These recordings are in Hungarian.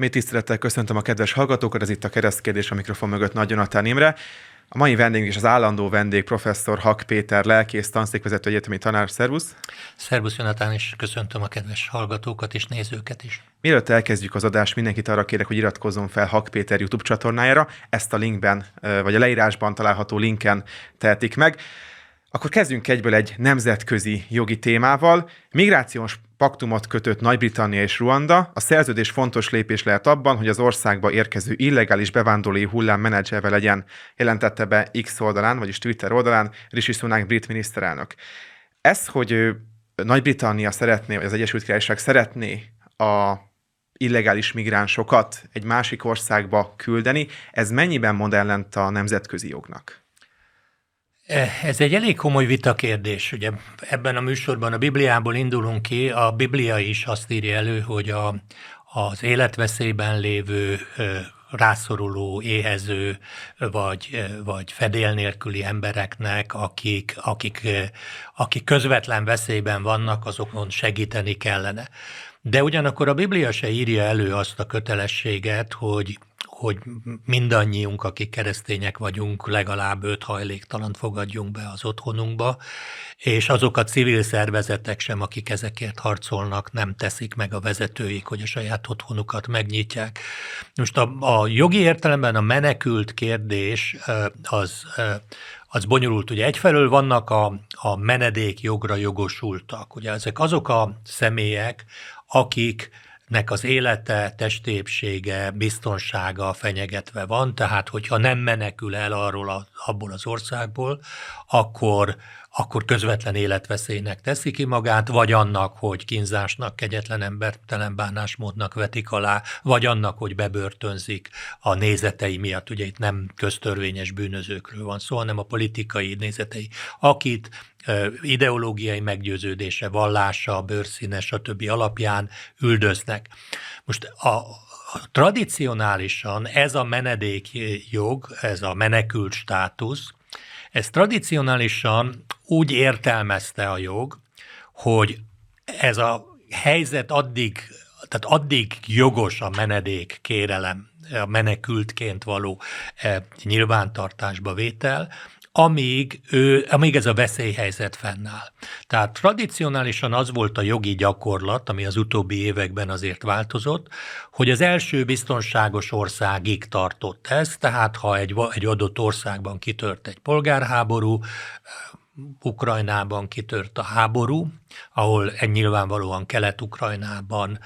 Mély tisztelettel köszöntöm a kedves hallgatókat, ez itt a keresztkérdés a mikrofon mögött Nagy Jonatán Imre. A mai vendégünk is az állandó vendég professzor Hak Péter, lelkész, tanszékvezető egyetemi tanár. Szervusz! Szervusz Jonatán, és köszöntöm a kedves hallgatókat és nézőket is. Mielőtt elkezdjük az adást, mindenkit arra kérek, hogy iratkozzon fel Hak Péter YouTube csatornájára. Ezt a linkben, vagy a leírásban található linken tehetik meg. Akkor kezdjünk egyből egy nemzetközi jogi témával. Migrációs paktumot kötött Nagy-Britannia és Ruanda. A szerződés fontos lépés lehet abban, hogy az országba érkező illegális bevándorlói hullám menedzselve legyen, jelentette be X oldalán, vagyis Twitter oldalán Rishi Sunak brit miniszterelnök. Ez, hogy Nagy-Britannia szeretné, vagy az Egyesült Királyság szeretné a illegális migránsokat egy másik országba küldeni, ez mennyiben mond ellent a nemzetközi jognak? Ez egy elég komoly vitakérdés. Ugye ebben a műsorban a Bibliából indulunk ki, a Biblia is azt írja elő, hogy a, az életveszélyben lévő rászoruló, éhező vagy, vagy fedél nélküli embereknek, akik, akik, akik közvetlen veszélyben vannak, azokon segíteni kellene. De ugyanakkor a Biblia se írja elő azt a kötelességet, hogy hogy mindannyiunk, akik keresztények vagyunk, legalább öt hajléktalant fogadjunk be az otthonunkba, és azok a civil szervezetek sem, akik ezekért harcolnak, nem teszik meg a vezetőik, hogy a saját otthonukat megnyitják. Most a, a jogi értelemben a menekült kérdés az, az bonyolult. Ugye egyfelől vannak a, a menedék jogra jogosultak. Ugye ezek azok a személyek, akik nek az élete, testépsége, biztonsága fenyegetve van, tehát hogyha nem menekül el arról a, abból az országból, akkor akkor közvetlen életveszélynek teszi ki magát, vagy annak, hogy kínzásnak, kegyetlen embertelen bánásmódnak vetik alá, vagy annak, hogy bebörtönzik a nézetei miatt. Ugye itt nem köztörvényes bűnözőkről van szó, hanem a politikai nézetei. Akit ideológiai meggyőződése, vallása, bőrszíne, stb. alapján üldöznek. Most a, tradicionálisan ez a menedékjog, ez a menekült státusz, ez tradicionálisan úgy értelmezte a jog, hogy ez a helyzet addig, tehát addig jogos a menedék kérelem, a menekültként való e, nyilvántartásba vétel, amíg, ő, amíg ez a veszélyhelyzet fennáll. Tehát tradicionálisan az volt a jogi gyakorlat, ami az utóbbi években azért változott, hogy az első biztonságos országig tartott ez, tehát ha egy, egy adott országban kitört egy polgárháború, Ukrajnában kitört a háború, ahol nyilvánvalóan Kelet-Ukrajnában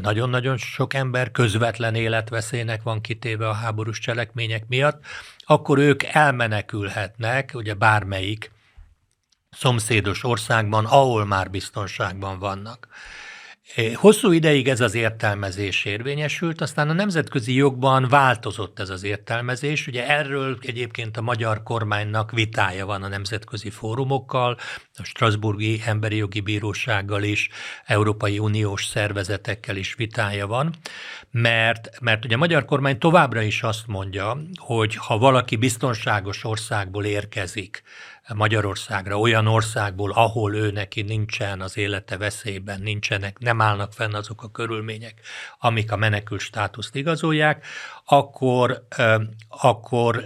nagyon-nagyon sok ember közvetlen életveszélynek van kitéve a háborús cselekmények miatt, akkor ők elmenekülhetnek, ugye bármelyik szomszédos országban, ahol már biztonságban vannak. Hosszú ideig ez az értelmezés érvényesült, aztán a nemzetközi jogban változott ez az értelmezés. Ugye erről egyébként a magyar kormánynak vitája van a nemzetközi fórumokkal, a Strasburgi Emberi Jogi Bírósággal is, Európai Uniós szervezetekkel is vitája van, mert, mert ugye a magyar kormány továbbra is azt mondja, hogy ha valaki biztonságos országból érkezik, Magyarországra, olyan országból, ahol ő neki nincsen az élete veszélyben, nincsenek, nem állnak fenn azok a körülmények, amik a menekült státuszt igazolják, akkor, akkor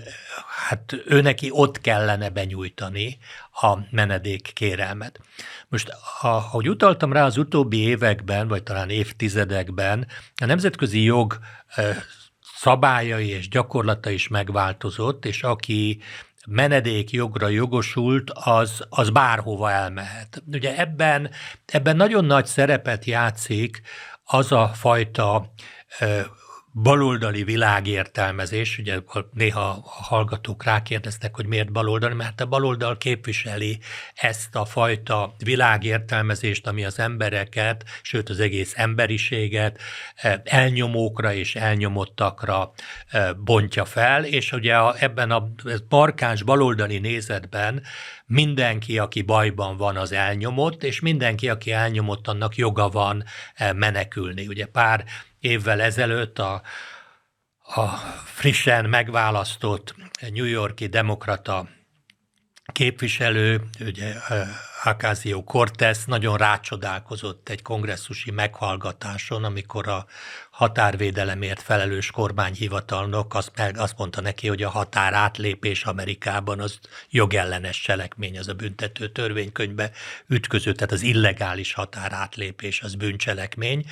hát ő neki ott kellene benyújtani a menedék kérelmet. Most, ahogy utaltam rá az utóbbi években, vagy talán évtizedekben, a nemzetközi jog szabályai és gyakorlata is megváltozott, és aki menedékjogra jogosult, az, az bárhova elmehet. Ugye ebben, ebben nagyon nagy szerepet játszik az a fajta baloldali világértelmezés, ugye néha a hallgatók rákérdeztek, hogy miért baloldali, mert a baloldal képviseli ezt a fajta világértelmezést, ami az embereket, sőt az egész emberiséget elnyomókra és elnyomottakra bontja fel, és ugye ebben a markáns baloldali nézetben mindenki, aki bajban van, az elnyomott, és mindenki, aki elnyomott, annak joga van menekülni. Ugye pár évvel ezelőtt a, a frissen megválasztott New Yorki demokrata képviselő, ugye Acasio Cortez nagyon rácsodálkozott egy kongresszusi meghallgatáson, amikor a határvédelemért felelős kormányhivatalnok azt, azt mondta neki, hogy a határ átlépés Amerikában az jogellenes cselekmény, az a büntető törvénykönyvbe ütköző, tehát az illegális határ átlépés az bűncselekmény.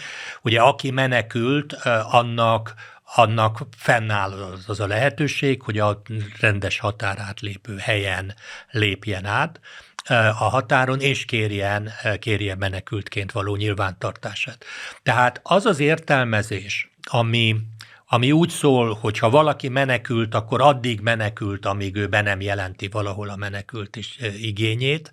Ugye aki menekült, annak annak fennáll az, az a lehetőség, hogy a rendes határátlépő helyen lépjen át a határon, és kérjen, kérjen menekültként való nyilvántartását. Tehát az az értelmezés, ami, ami úgy szól, hogy ha valaki menekült, akkor addig menekült, amíg ő be nem jelenti valahol a menekült is igényét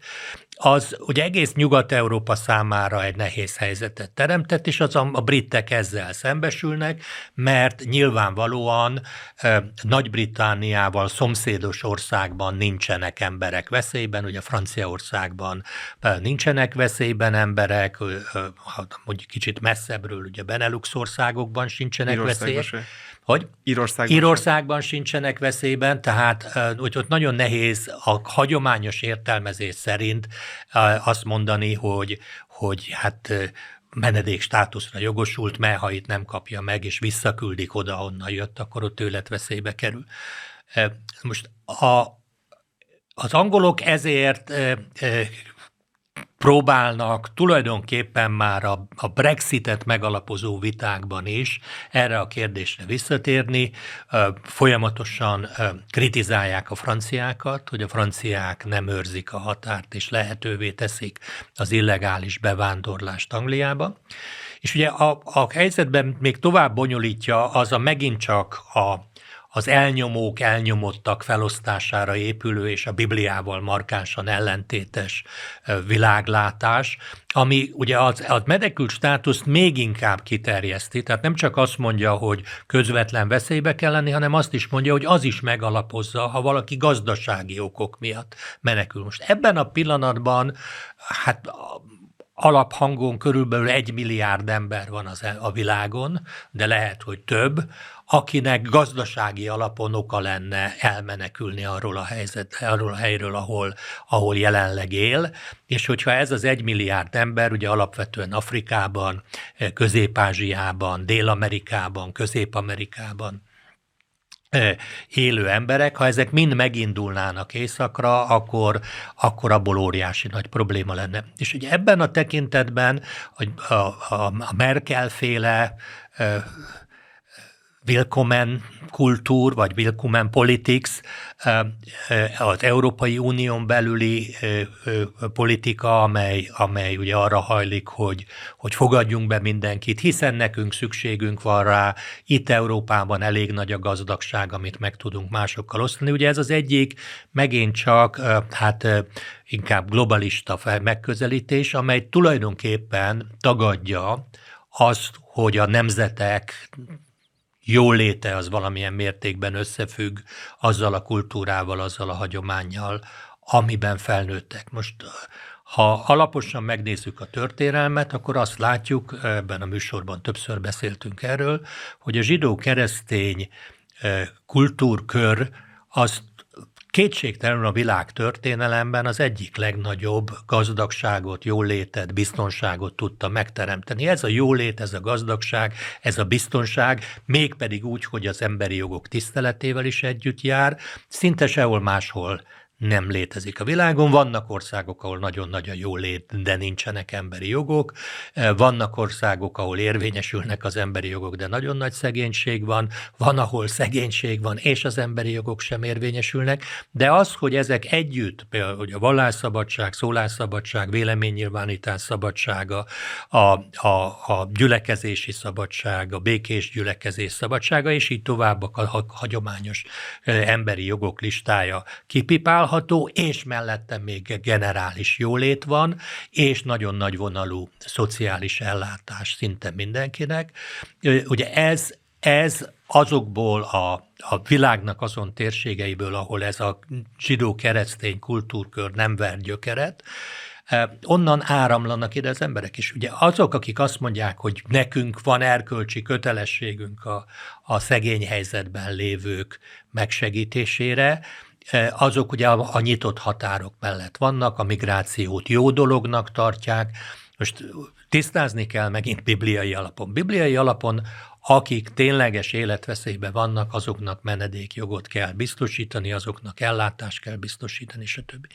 az ugye egész Nyugat-Európa számára egy nehéz helyzetet teremtett, és az a, a britek ezzel szembesülnek, mert nyilvánvalóan e, Nagy-Britániával szomszédos országban nincsenek emberek veszélyben, ugye Franciaországban nincsenek veszélyben emberek, mondjuk kicsit messzebbről, ugye Benelux országokban sincsenek veszélyek. Hogy? Írországban, Írországban sincsenek veszélyben, tehát hogy ott nagyon nehéz a hagyományos értelmezés szerint azt mondani, hogy, hogy hát menedék státuszra jogosult, mert ha itt nem kapja meg, és visszaküldik oda, onnan jött, akkor ott életveszélybe kerül. Most a, az angolok ezért próbálnak tulajdonképpen már a, a Brexitet megalapozó vitákban is erre a kérdésre visszatérni. Folyamatosan kritizálják a franciákat, hogy a franciák nem őrzik a határt, és lehetővé teszik az illegális bevándorlást Angliába. És ugye a, a helyzetben még tovább bonyolítja az a megint csak a az elnyomók elnyomottak felosztására épülő és a Bibliával markánsan ellentétes világlátás, ami ugye az, a menekült státuszt még inkább kiterjeszti, tehát nem csak azt mondja, hogy közvetlen veszélybe kell lenni, hanem azt is mondja, hogy az is megalapozza, ha valaki gazdasági okok miatt menekül. Most ebben a pillanatban hát alaphangon körülbelül egy milliárd ember van az, e- a világon, de lehet, hogy több, akinek gazdasági alapon oka lenne elmenekülni arról a, helyzet, arról a helyről, ahol, ahol jelenleg él, és hogyha ez az egy milliárd ember, ugye alapvetően Afrikában, Közép-Ázsiában, Dél-Amerikában, Közép-Amerikában, élő emberek, ha ezek mind megindulnának északra, akkor, akkor abból óriási nagy probléma lenne. És ugye ebben a tekintetben a, a, a Merkel féle Willkommen kultúr, vagy Willkommen politics, az Európai Unión belüli politika, amely, amely ugye arra hajlik, hogy, hogy fogadjunk be mindenkit, hiszen nekünk szükségünk van rá, itt Európában elég nagy a gazdagság, amit meg tudunk másokkal osztani. Ugye ez az egyik megint csak, hát inkább globalista megközelítés, amely tulajdonképpen tagadja azt, hogy a nemzetek jóléte az valamilyen mértékben összefügg azzal a kultúrával, azzal a hagyományjal, amiben felnőttek. Most ha alaposan megnézzük a történelmet, akkor azt látjuk, ebben a műsorban többször beszéltünk erről, hogy a zsidó-keresztény kultúrkör az kétségtelenül a világ történelemben az egyik legnagyobb gazdagságot, jólétet, biztonságot tudta megteremteni. Ez a jólét, ez a gazdagság, ez a biztonság, mégpedig úgy, hogy az emberi jogok tiszteletével is együtt jár, szinte sehol máshol nem létezik a világon. Vannak országok, ahol nagyon nagy a jólét, de nincsenek emberi jogok. Vannak országok, ahol érvényesülnek az emberi jogok, de nagyon nagy szegénység van. Van, ahol szegénység van, és az emberi jogok sem érvényesülnek. De az, hogy ezek együtt, például hogy a vallásszabadság, szólásszabadság, véleménynyilvánítás szabadsága, a, a, a gyülekezési szabadság, a békés gyülekezés szabadsága, és így tovább a hagyományos emberi jogok listája kipipál, található, és mellette még generális jólét van, és nagyon nagy vonalú szociális ellátás szinte mindenkinek. Ugye ez, ez azokból a, a világnak azon térségeiből, ahol ez a zsidó-keresztény kultúrkör nem ver gyökeret, onnan áramlanak ide az emberek is. Ugye azok, akik azt mondják, hogy nekünk van erkölcsi kötelességünk a, a szegény helyzetben lévők megsegítésére, azok ugye a nyitott határok mellett vannak, a migrációt jó dolognak tartják. Most tisztázni kell megint bibliai alapon. Bibliai alapon akik tényleges életveszélyben vannak, azoknak menedékjogot kell biztosítani, azoknak ellátást kell biztosítani, stb.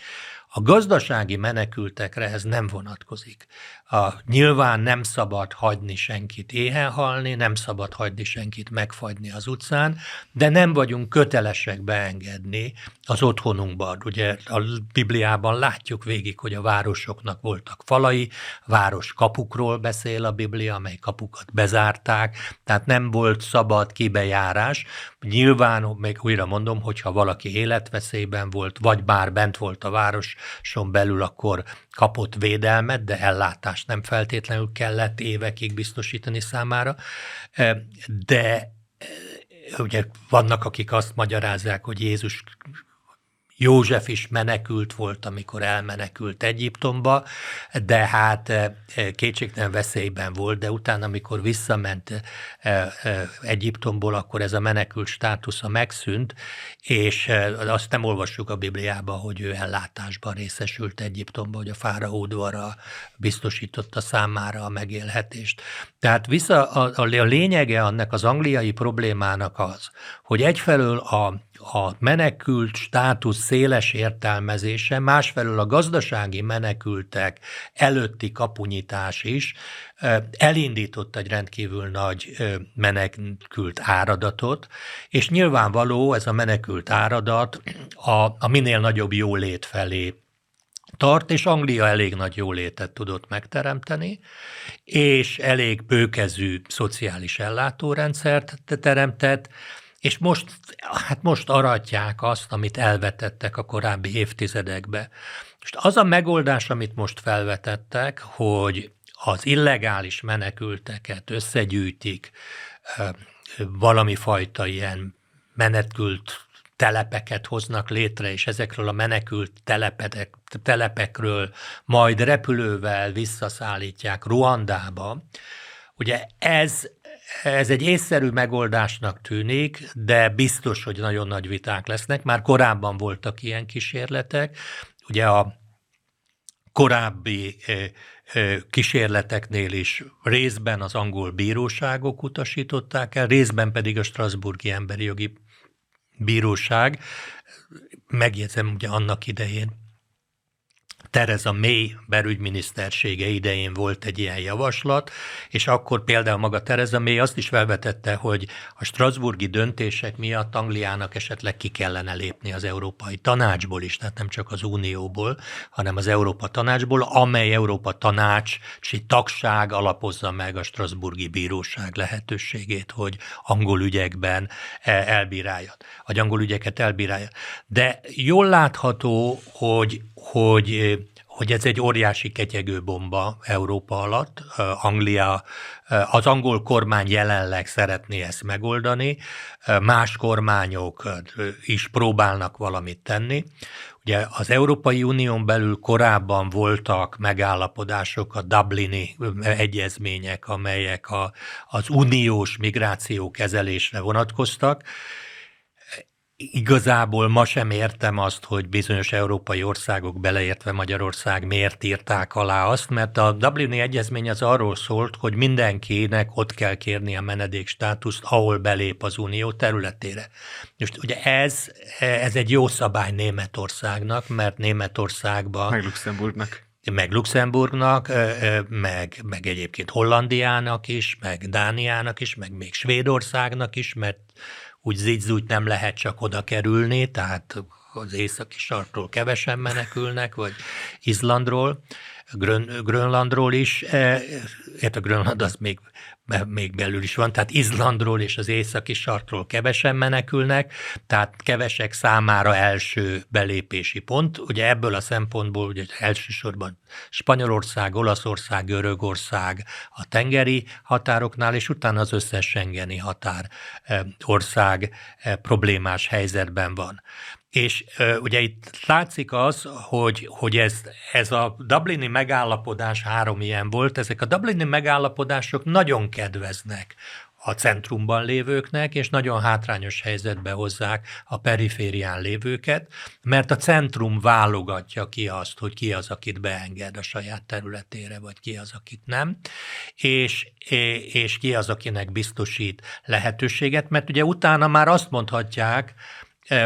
A gazdasági menekültekre ez nem vonatkozik. A, nyilván nem szabad hagyni senkit éhen halni, nem szabad hagyni senkit megfagyni az utcán, de nem vagyunk kötelesek beengedni az otthonunkban. Ugye a Bibliában látjuk végig, hogy a városoknak voltak falai, város kapukról beszél a Biblia, amely kapukat bezárták, tehát nem volt szabad kibejárás. Nyilván, még újra mondom, hogyha valaki életveszélyben volt, vagy bár bent volt a városon belül, akkor kapott védelmet, de ellátást nem feltétlenül kellett évekig biztosítani számára. De ugye vannak, akik azt magyarázzák, hogy Jézus József is menekült volt, amikor elmenekült Egyiptomba, de hát eh, kétségtelen veszélyben volt, de utána, amikor visszament eh, eh, Egyiptomból, akkor ez a menekült státusza megszűnt, és azt nem olvassuk a Bibliában, hogy ő ellátásban részesült Egyiptomba, hogy a fáraó udvara biztosította számára a megélhetést. Tehát vissza a, a lényege annak az angliai problémának az, hogy egyfelől a a menekült státusz széles értelmezése, másfelől a gazdasági menekültek előtti kapunyítás is elindított egy rendkívül nagy menekült áradatot, és nyilvánvaló ez a menekült áradat a, a minél nagyobb jólét felé tart, és Anglia elég nagy jólétet tudott megteremteni, és elég bőkezű szociális ellátórendszert teremtett, és most, hát most aratják azt, amit elvetettek a korábbi évtizedekbe. Most az a megoldás, amit most felvetettek, hogy az illegális menekülteket összegyűjtik, valami fajta ilyen menetkült telepeket hoznak létre, és ezekről a menekült telepedek, telepekről majd repülővel visszaszállítják Ruandába. Ugye ez ez egy észszerű megoldásnak tűnik, de biztos, hogy nagyon nagy viták lesznek. Már korábban voltak ilyen kísérletek. Ugye a korábbi kísérleteknél is részben az angol bíróságok utasították el, részben pedig a Strasburgi Emberi Jogi Bíróság. Megjegyzem, ugye annak idején Tereza May belügyminisztersége idején volt egy ilyen javaslat, és akkor például maga Tereza May azt is felvetette, hogy a Strasburgi döntések miatt Angliának esetleg ki kellene lépni az Európai Tanácsból is, tehát nem csak az Unióból, hanem az Európa Tanácsból, amely Európa Tanácsi tagság alapozza meg a Strasburgi Bíróság lehetőségét, hogy angol ügyekben e, elbírálja, vagy angol ügyeket elbírálja. De jól látható, hogy hogy hogy ez egy óriási ketyegő bomba Európa alatt. Anglia, az angol kormány jelenleg szeretné ezt megoldani, más kormányok is próbálnak valamit tenni. Ugye az Európai Unión belül korábban voltak megállapodások, a Dublini egyezmények, amelyek a, az uniós migráció kezelésre vonatkoztak, Igazából ma sem értem azt, hogy bizonyos európai országok, beleértve Magyarország miért írták alá azt, mert a Dublini Egyezmény az arról szólt, hogy mindenkinek ott kell kérni a menedék státuszt, ahol belép az unió területére. Most ugye ez, ez egy jó szabály Németországnak, mert Németországban... Meg Luxemburgnak meg Luxemburgnak, meg, meg egyébként Hollandiának is, meg Dániának is, meg még Svédországnak is, mert úgy zidzúgy nem lehet csak oda kerülni, tehát az északi sarkról kevesen menekülnek, vagy Izlandról, Grön, Grönlandról is, e, a Grönland az még még belül is van, tehát Izlandról és az északi sarkról kevesen menekülnek, tehát kevesek számára első belépési pont. Ugye ebből a szempontból ugye elsősorban Spanyolország, Olaszország, Görögország a tengeri határoknál, és utána az összes Schengeni határ ország problémás helyzetben van. És uh, ugye itt látszik az, hogy, hogy ez, ez a Dublini megállapodás három ilyen volt, ezek a Dublini megállapodások nagyon kedveznek a centrumban lévőknek, és nagyon hátrányos helyzetbe hozzák a periférián lévőket, mert a centrum válogatja ki azt, hogy ki az, akit beenged a saját területére, vagy ki az, akit nem, és, és ki az, akinek biztosít lehetőséget, mert ugye utána már azt mondhatják,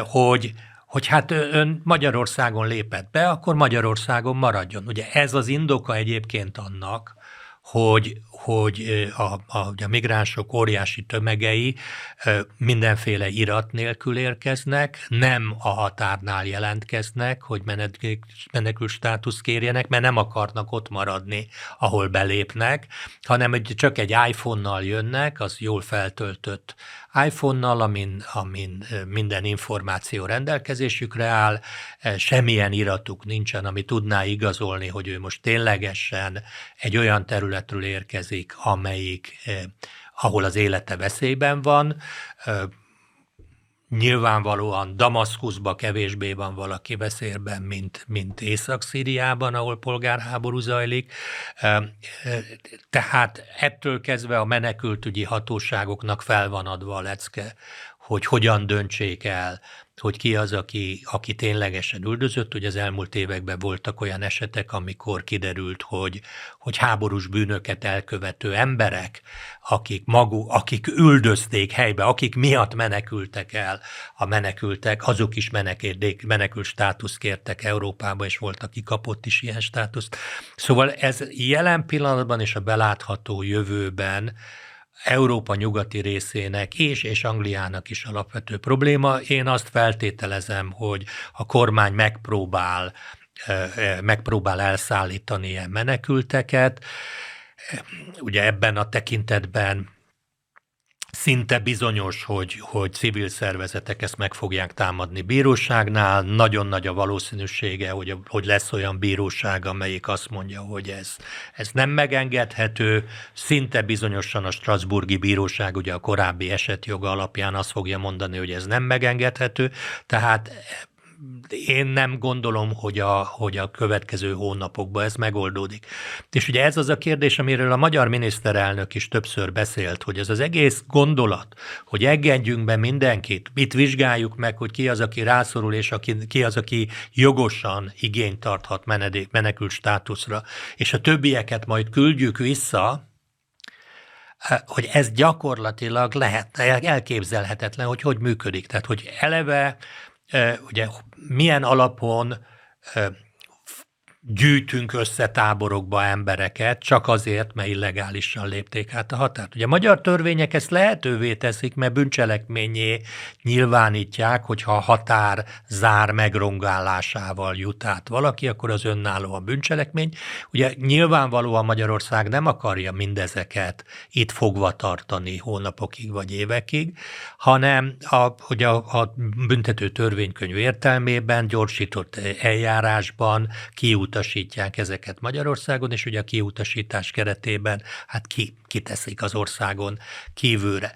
hogy hogy hát ön Magyarországon lépett be, akkor Magyarországon maradjon. Ugye ez az indoka egyébként annak, hogy, hogy a, a, a migránsok óriási tömegei mindenféle irat nélkül érkeznek, nem a határnál jelentkeznek, hogy menekül státusz kérjenek, mert nem akarnak ott maradni, ahol belépnek, hanem csak egy iPhone-nal jönnek, az jól feltöltött iPhone-nal, amin, amin minden információ rendelkezésükre áll, semmilyen iratuk nincsen, ami tudná igazolni, hogy ő most ténylegesen egy olyan területről érkezik, amelyik ahol az élete veszélyben van, Nyilvánvalóan Damaszkuszban kevésbé van valaki veszélyben, mint, mint Észak-Szíriában, ahol polgárháború zajlik. Tehát ettől kezdve a menekültügyi hatóságoknak fel van adva a lecke, hogy hogyan döntsék el hogy ki az, aki, aki ténylegesen üldözött. Ugye az elmúlt években voltak olyan esetek, amikor kiderült, hogy, hogy háborús bűnöket elkövető emberek, akik maguk, akik üldözték helybe, akik miatt menekültek el a menekültek, azok is menekült, menekült státuszt kértek Európába, és volt, aki kapott is ilyen státuszt. Szóval ez jelen pillanatban és a belátható jövőben Európa nyugati részének és, és Angliának is alapvető probléma. Én azt feltételezem, hogy a kormány megpróbál, megpróbál elszállítani ilyen menekülteket. Ugye ebben a tekintetben Szinte bizonyos, hogy, hogy civil szervezetek ezt meg fogják támadni bíróságnál. Nagyon nagy a valószínűsége, hogy, hogy lesz olyan bíróság, amelyik azt mondja, hogy ez, ez nem megengedhető. Szinte bizonyosan a Strasburgi Bíróság, ugye a korábbi esetjoga alapján azt fogja mondani, hogy ez nem megengedhető. Tehát én nem gondolom, hogy a, hogy a következő hónapokban ez megoldódik. És ugye ez az a kérdés, amiről a magyar miniszterelnök is többször beszélt, hogy ez az egész gondolat, hogy engedjünk be mindenkit, mit vizsgáljuk meg, hogy ki az, aki rászorul, és aki, ki az, aki jogosan igényt tarthat menedék, menekült státuszra, és a többieket majd küldjük vissza, hogy ez gyakorlatilag lehet, elképzelhetetlen, hogy hogy működik. Tehát, hogy eleve ugye milyen alapon gyűjtünk össze táborokba embereket, csak azért, mert illegálisan lépték át a határt. Ugye a magyar törvények ezt lehetővé teszik, mert bűncselekményé nyilvánítják, hogyha a határ zár megrongálásával jut át valaki, akkor az önálló a bűncselekmény. Ugye nyilvánvalóan Magyarország nem akarja mindezeket itt fogva tartani hónapokig vagy évekig, hanem a, hogy a, a büntető törvénykönyv értelmében gyorsított eljárásban kiút kiutasítják ezeket Magyarországon, és ugye a kiutasítás keretében hát ki, kiteszik az országon kívülre.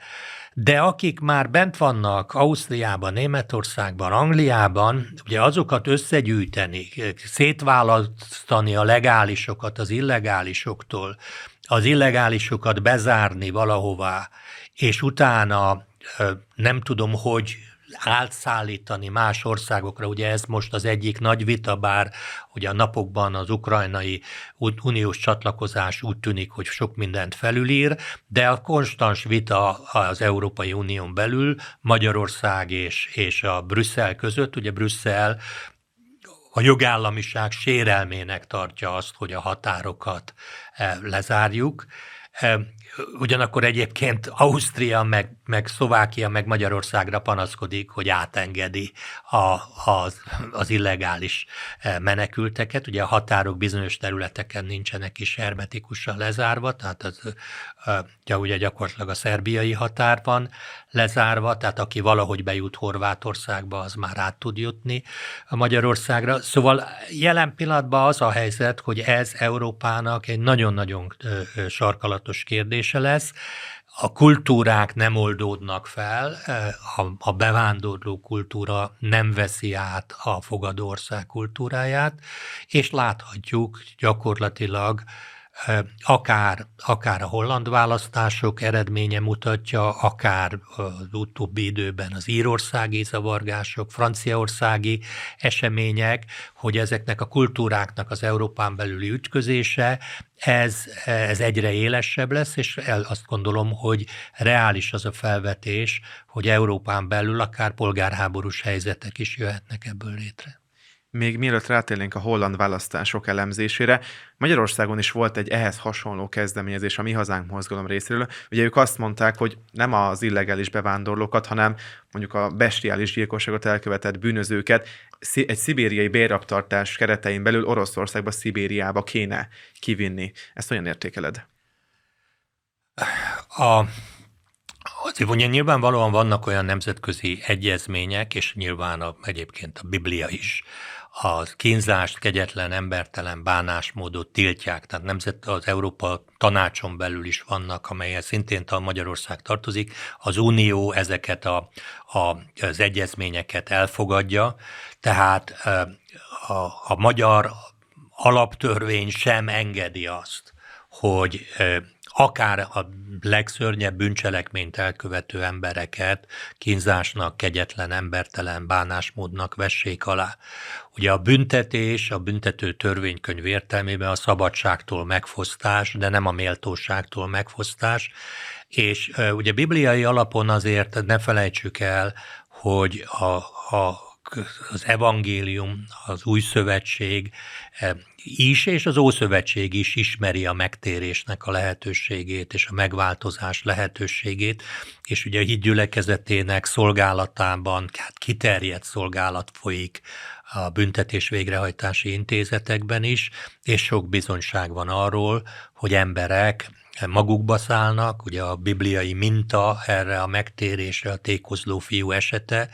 De akik már bent vannak Ausztriában, Németországban, Angliában, ugye azokat összegyűjteni, szétválasztani a legálisokat az illegálisoktól, az illegálisokat bezárni valahová, és utána nem tudom, hogy átszállítani más országokra. Ugye ez most az egyik nagy vita, bár ugye a napokban az ukrajnai uniós csatlakozás úgy tűnik, hogy sok mindent felülír, de a konstans vita az Európai Unión belül Magyarország és, és a Brüsszel között, ugye Brüsszel a jogállamiság sérelmének tartja azt, hogy a határokat eh, lezárjuk. Eh, ugyanakkor egyébként Ausztria, meg, meg Szlovákia, meg Magyarországra panaszkodik, hogy átengedi a, az, az illegális e, menekülteket. Ugye a határok bizonyos területeken nincsenek is hermetikusan lezárva, tehát az, ja, ugye gyakorlatilag a szerbiai határ van lezárva, tehát aki valahogy bejut Horvátországba, az már át tud jutni a Magyarországra. Szóval jelen pillanatban az a helyzet, hogy ez Európának egy nagyon-nagyon sarkalatos kérdése lesz, a kultúrák nem oldódnak fel, a, a bevándorló kultúra nem veszi át a fogadó ország kultúráját, és láthatjuk gyakorlatilag akár, akár a holland választások eredménye mutatja, akár az utóbbi időben az írországi zavargások, franciaországi események, hogy ezeknek a kultúráknak az Európán belüli ütközése, ez, ez egyre élesebb lesz, és el azt gondolom, hogy reális az a felvetés, hogy Európán belül akár polgárháborús helyzetek is jöhetnek ebből létre. Még mielőtt rátérnénk a holland választások elemzésére, Magyarországon is volt egy ehhez hasonló kezdeményezés a Mi Hazánk mozgalom részéről. Ugye ők azt mondták, hogy nem az illegális bevándorlókat, hanem mondjuk a bestiális gyilkosságot elkövetett bűnözőket egy szibériai bérraptartás keretein belül Oroszországba, Szibériába kéne kivinni. Ezt olyan értékeled? A, Azért mondja, nyilvánvalóan vannak olyan nemzetközi egyezmények, és nyilván a, egyébként a Biblia is, a kínzást, kegyetlen, embertelen bánásmódot tiltják, tehát nemzet, az Európa tanácson belül is vannak, amelyek szintén a Magyarország tartozik. Az Unió ezeket a, a, az egyezményeket elfogadja, tehát a, a magyar alaptörvény sem engedi azt, hogy akár a legszörnyebb bűncselekményt elkövető embereket kínzásnak, kegyetlen, embertelen bánásmódnak vessék alá. Ugye a büntetés, a büntető törvénykönyv értelmében a szabadságtól megfosztás, de nem a méltóságtól megfosztás, és ugye bibliai alapon azért ne felejtsük el, hogy a, a az evangélium, az új szövetség is, és az Ószövetség is ismeri a megtérésnek a lehetőségét, és a megváltozás lehetőségét, és ugye a hídgyülekezetének szolgálatában, hát kiterjedt szolgálat folyik a büntetés végrehajtási intézetekben is, és sok bizonyság van arról, hogy emberek magukba szállnak, ugye a bibliai minta erre a megtérésre a tékozló fiú esete,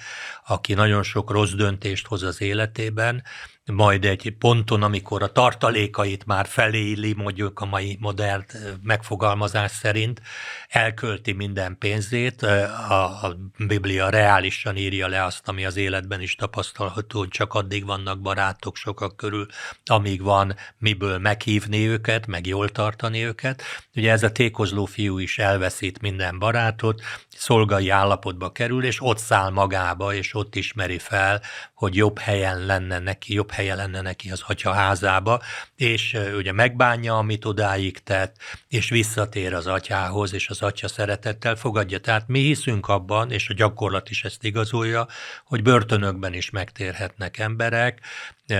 aki nagyon sok rossz döntést hoz az életében, majd egy ponton, amikor a tartalékait már feléli, mondjuk a mai modern megfogalmazás szerint, elkölti minden pénzét, a, Biblia reálisan írja le azt, ami az életben is tapasztalható, hogy csak addig vannak barátok sokak körül, amíg van miből meghívni őket, meg jól tartani őket. Ugye ez a tékozló fiú is elveszít minden barátot, szolgai állapotba kerül, és ott száll magába, és ott ismeri fel, hogy jobb helyen lenne neki, jobb helye lenne neki az atya házába, és ugye megbánja, amit odáig tett, és visszatér az atyához, és az atya szeretettel fogadja. Tehát mi hiszünk abban, és a gyakorlat is ezt igazolja, hogy börtönökben is megtérhetnek emberek,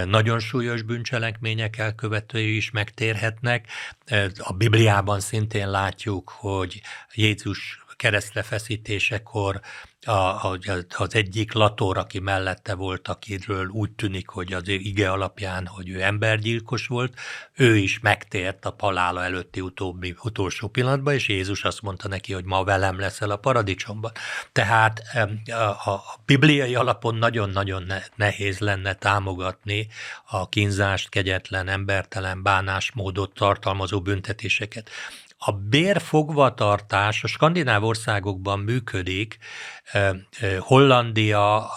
nagyon súlyos bűncselekmények elkövetői is megtérhetnek. A Bibliában szintén látjuk, hogy Jézus keresztre feszítésekor a, a, az egyik lator, aki mellette volt, akiről úgy tűnik, hogy az ige alapján, hogy ő embergyilkos volt, ő is megtért a palála előtti utóbbi, utolsó pillanatban, és Jézus azt mondta neki, hogy ma velem leszel a paradicsomban. Tehát a, a bibliai alapon nagyon-nagyon nehéz lenne támogatni a kínzást, kegyetlen, embertelen bánásmódot tartalmazó büntetéseket. A bérfogvatartás a skandináv országokban működik, Hollandia,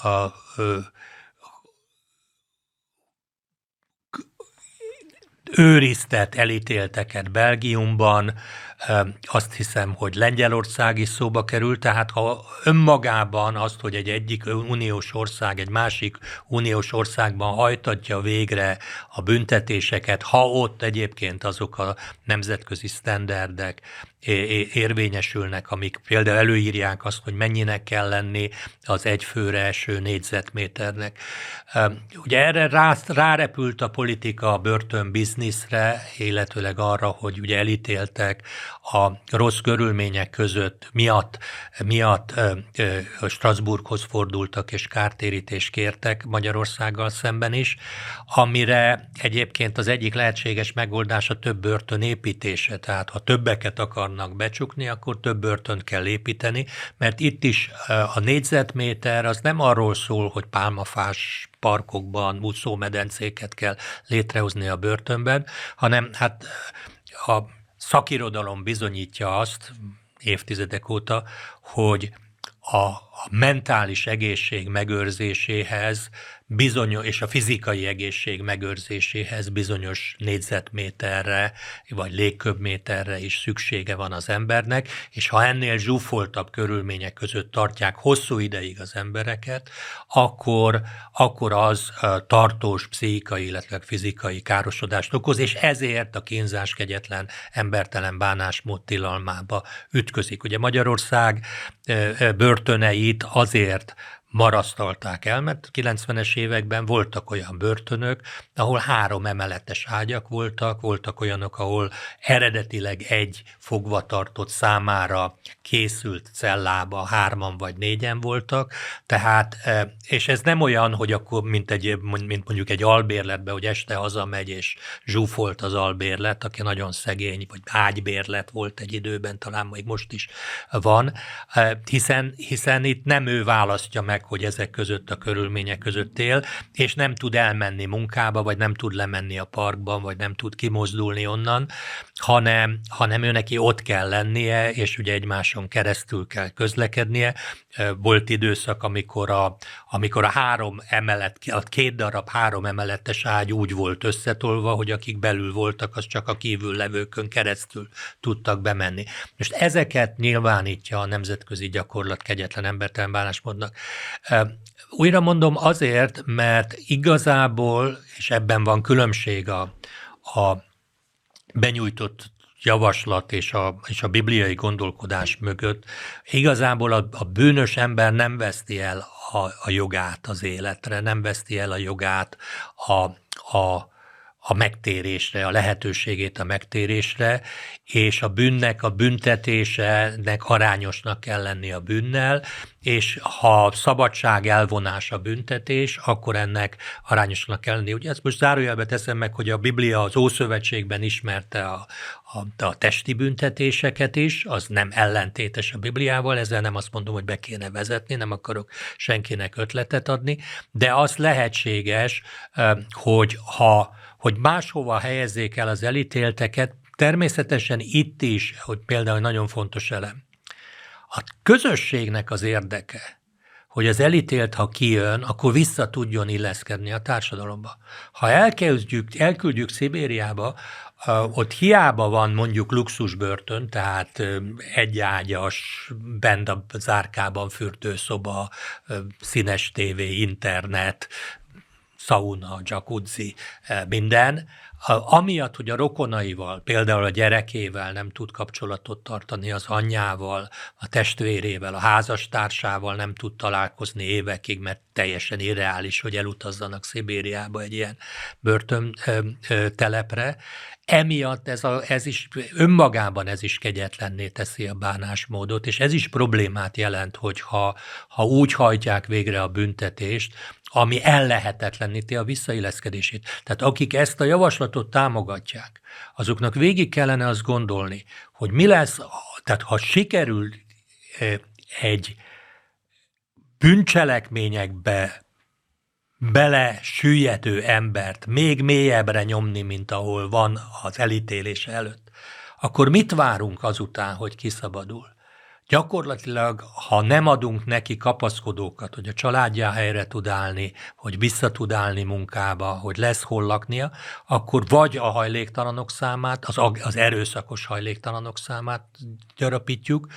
őriztet elítélteket Belgiumban, azt hiszem, hogy Lengyelország is szóba került, tehát ha önmagában azt, hogy egy egyik uniós ország egy másik uniós országban hajtatja végre a büntetéseket, ha ott egyébként azok a nemzetközi sztenderdek érvényesülnek, amik például előírják azt, hogy mennyinek kell lenni az egyfőre eső négyzetméternek. Ugye erre rá, rárepült a politika a börtönbizniszre, illetőleg arra, hogy ugye elítéltek a rossz körülmények között miatt, miatt Strasbourghoz fordultak és kártérítést kértek Magyarországgal szemben is, amire egyébként az egyik lehetséges megoldás a több börtön építése. Tehát ha többeket akarnak becsukni, akkor több börtönt kell építeni, mert itt is a négyzetméter az nem arról szól, hogy pálmafás parkokban úszómedencéket kell létrehozni a börtönben, hanem hát a szakirodalom bizonyítja azt évtizedek óta, hogy a, a mentális egészség megőrzéséhez bizonyos, és a fizikai egészség megőrzéséhez bizonyos négyzetméterre, vagy légköbméterre is szüksége van az embernek, és ha ennél zsúfoltabb körülmények között tartják hosszú ideig az embereket, akkor, akkor az tartós pszichikai, illetve fizikai károsodást okoz, és ezért a kínzás kegyetlen, embertelen bánásmód tilalmába ütközik. Ugye Magyarország börtöneit azért marasztalták el, mert 90-es években voltak olyan börtönök, ahol három emeletes ágyak voltak, voltak olyanok, ahol eredetileg egy fogvatartott számára készült cellába hárman vagy négyen voltak, tehát, e, és ez nem olyan, hogy akkor, mint, egy, mint mondjuk egy albérletbe, hogy este hazamegy és zsúfolt az albérlet, aki nagyon szegény, vagy ágybérlet volt egy időben, talán még most is van, e, hiszen, hiszen itt nem ő választja meg, hogy ezek között a körülmények között él, és nem tud elmenni munkába, vagy nem tud lemenni a parkban, vagy nem tud kimozdulni onnan, hanem, hanem ő neki ott kell lennie, és ugye egymáson keresztül kell közlekednie. Volt időszak, amikor a, amikor a három emelet, a két darab három emeletes ágy úgy volt összetolva, hogy akik belül voltak, az csak a kívül levőkön keresztül tudtak bemenni. Most ezeket nyilvánítja a nemzetközi gyakorlat kegyetlen embertelen bánásmódnak. Újra mondom azért, mert igazából, és ebben van különbség a, a benyújtott javaslat és a, és a bibliai gondolkodás mögött, igazából a, a bűnös ember nem veszti el a, a jogát az életre, nem veszti el a jogát a, a, a megtérésre, a lehetőségét a megtérésre, és a bűnnek, a büntetésenek arányosnak kell lenni a bűnnel, és ha szabadság elvonás a büntetés, akkor ennek arányosnak kell lenni. Ugye ezt most zárójelbe teszem meg, hogy a Biblia az Ószövetségben ismerte a, a, a testi büntetéseket is, az nem ellentétes a Bibliával, ezzel nem azt mondom, hogy be kéne vezetni, nem akarok senkinek ötletet adni, de az lehetséges, hogy ha hogy máshova helyezzék el az elítélteket, természetesen itt is, hogy például nagyon fontos elem, a közösségnek az érdeke, hogy az elítélt, ha kijön, akkor vissza tudjon illeszkedni a társadalomba. Ha elkezdjük, elküldjük Szibériába, ott hiába van mondjuk luxusbörtön, tehát egyágyas, bent a zárkában fürdőszoba, színes tévé, internet, sauna, jacuzzi, eh, minden, amiatt, hogy a rokonaival, például a gyerekével nem tud kapcsolatot tartani, az anyjával, a testvérével, a házastársával nem tud találkozni évekig, mert teljesen irreális, hogy elutazzanak Szibériába egy ilyen börtöntelepre. Emiatt ez, a, ez is önmagában ez is kegyetlenné teszi a bánásmódot, és ez is problémát jelent, hogy ha, ha úgy hajtják végre a büntetést, ami ellehetetleníti a visszailleszkedését. Tehát akik ezt a javaslatot támogatják, azoknak végig kellene azt gondolni, hogy mi lesz, tehát ha sikerül egy bűncselekményekbe bele süllyedő embert még mélyebbre nyomni, mint ahol van az elítélése előtt, akkor mit várunk azután, hogy kiszabadul? Gyakorlatilag, ha nem adunk neki kapaszkodókat, hogy a családja helyre tud állni, hogy vissza tud állni munkába, hogy lesz hol laknia, akkor vagy a hajléktalanok számát, az, az erőszakos hajléktalanok számát gyarapítjuk,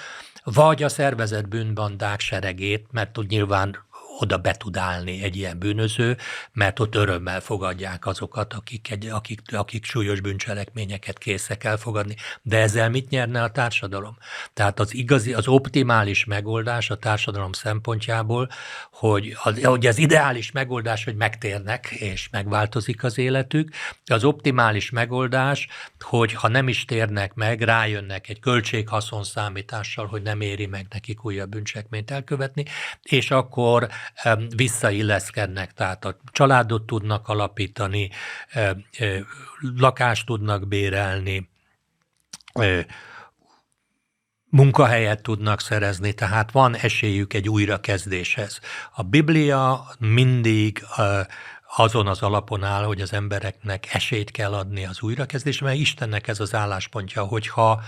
vagy a szervezett bűnbandák seregét, mert tud nyilván oda be tud állni egy ilyen bűnöző, mert ott örömmel fogadják azokat, akik, egy, akik, akik súlyos bűncselekményeket készek elfogadni. De ezzel mit nyerne a társadalom? Tehát az igazi, az optimális megoldás a társadalom szempontjából, hogy az, hogy az ideális megoldás, hogy megtérnek és megváltozik az életük, az optimális megoldás, hogy ha nem is térnek meg, rájönnek egy költséghaszon számítással, hogy nem éri meg nekik újabb bűncselekményt elkövetni, és akkor visszailleszkednek, tehát a családot tudnak alapítani, lakást tudnak bérelni, munkahelyet tudnak szerezni, tehát van esélyük egy újrakezdéshez. A Biblia mindig azon az alapon áll, hogy az embereknek esélyt kell adni az újrakezdésre, mert Istennek ez az álláspontja, hogyha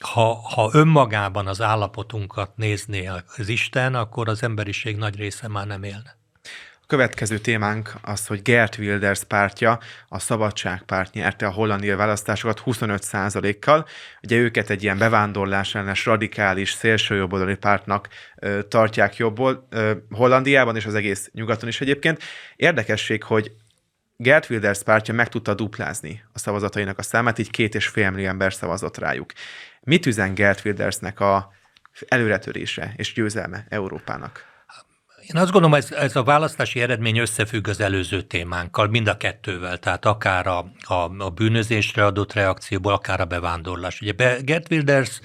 ha, ha önmagában az állapotunkat nézné az Isten, akkor az emberiség nagy része már nem élne. A következő témánk az, hogy Gert Wilders pártja, a Szabadságpárt nyerte a hollandia választásokat 25%-kal. Ugye őket egy ilyen bevándorlás ellenes, radikális, szélsőjobboldali pártnak ö, tartják jobbból, ö, Hollandiában és az egész nyugaton is egyébként. Érdekesség, hogy Gert Wilders pártja meg tudta duplázni a szavazatainak a számát, így két és fél millió ember szavazott rájuk. Mit üzen Gert Wildersnek a előretörése és győzelme Európának? Én azt gondolom, ez, ez a választási eredmény összefügg az előző témánkkal, mind a kettővel, tehát akár a, a, a bűnözésre adott reakcióból, akár a bevándorlás. Ugye Gert Wilders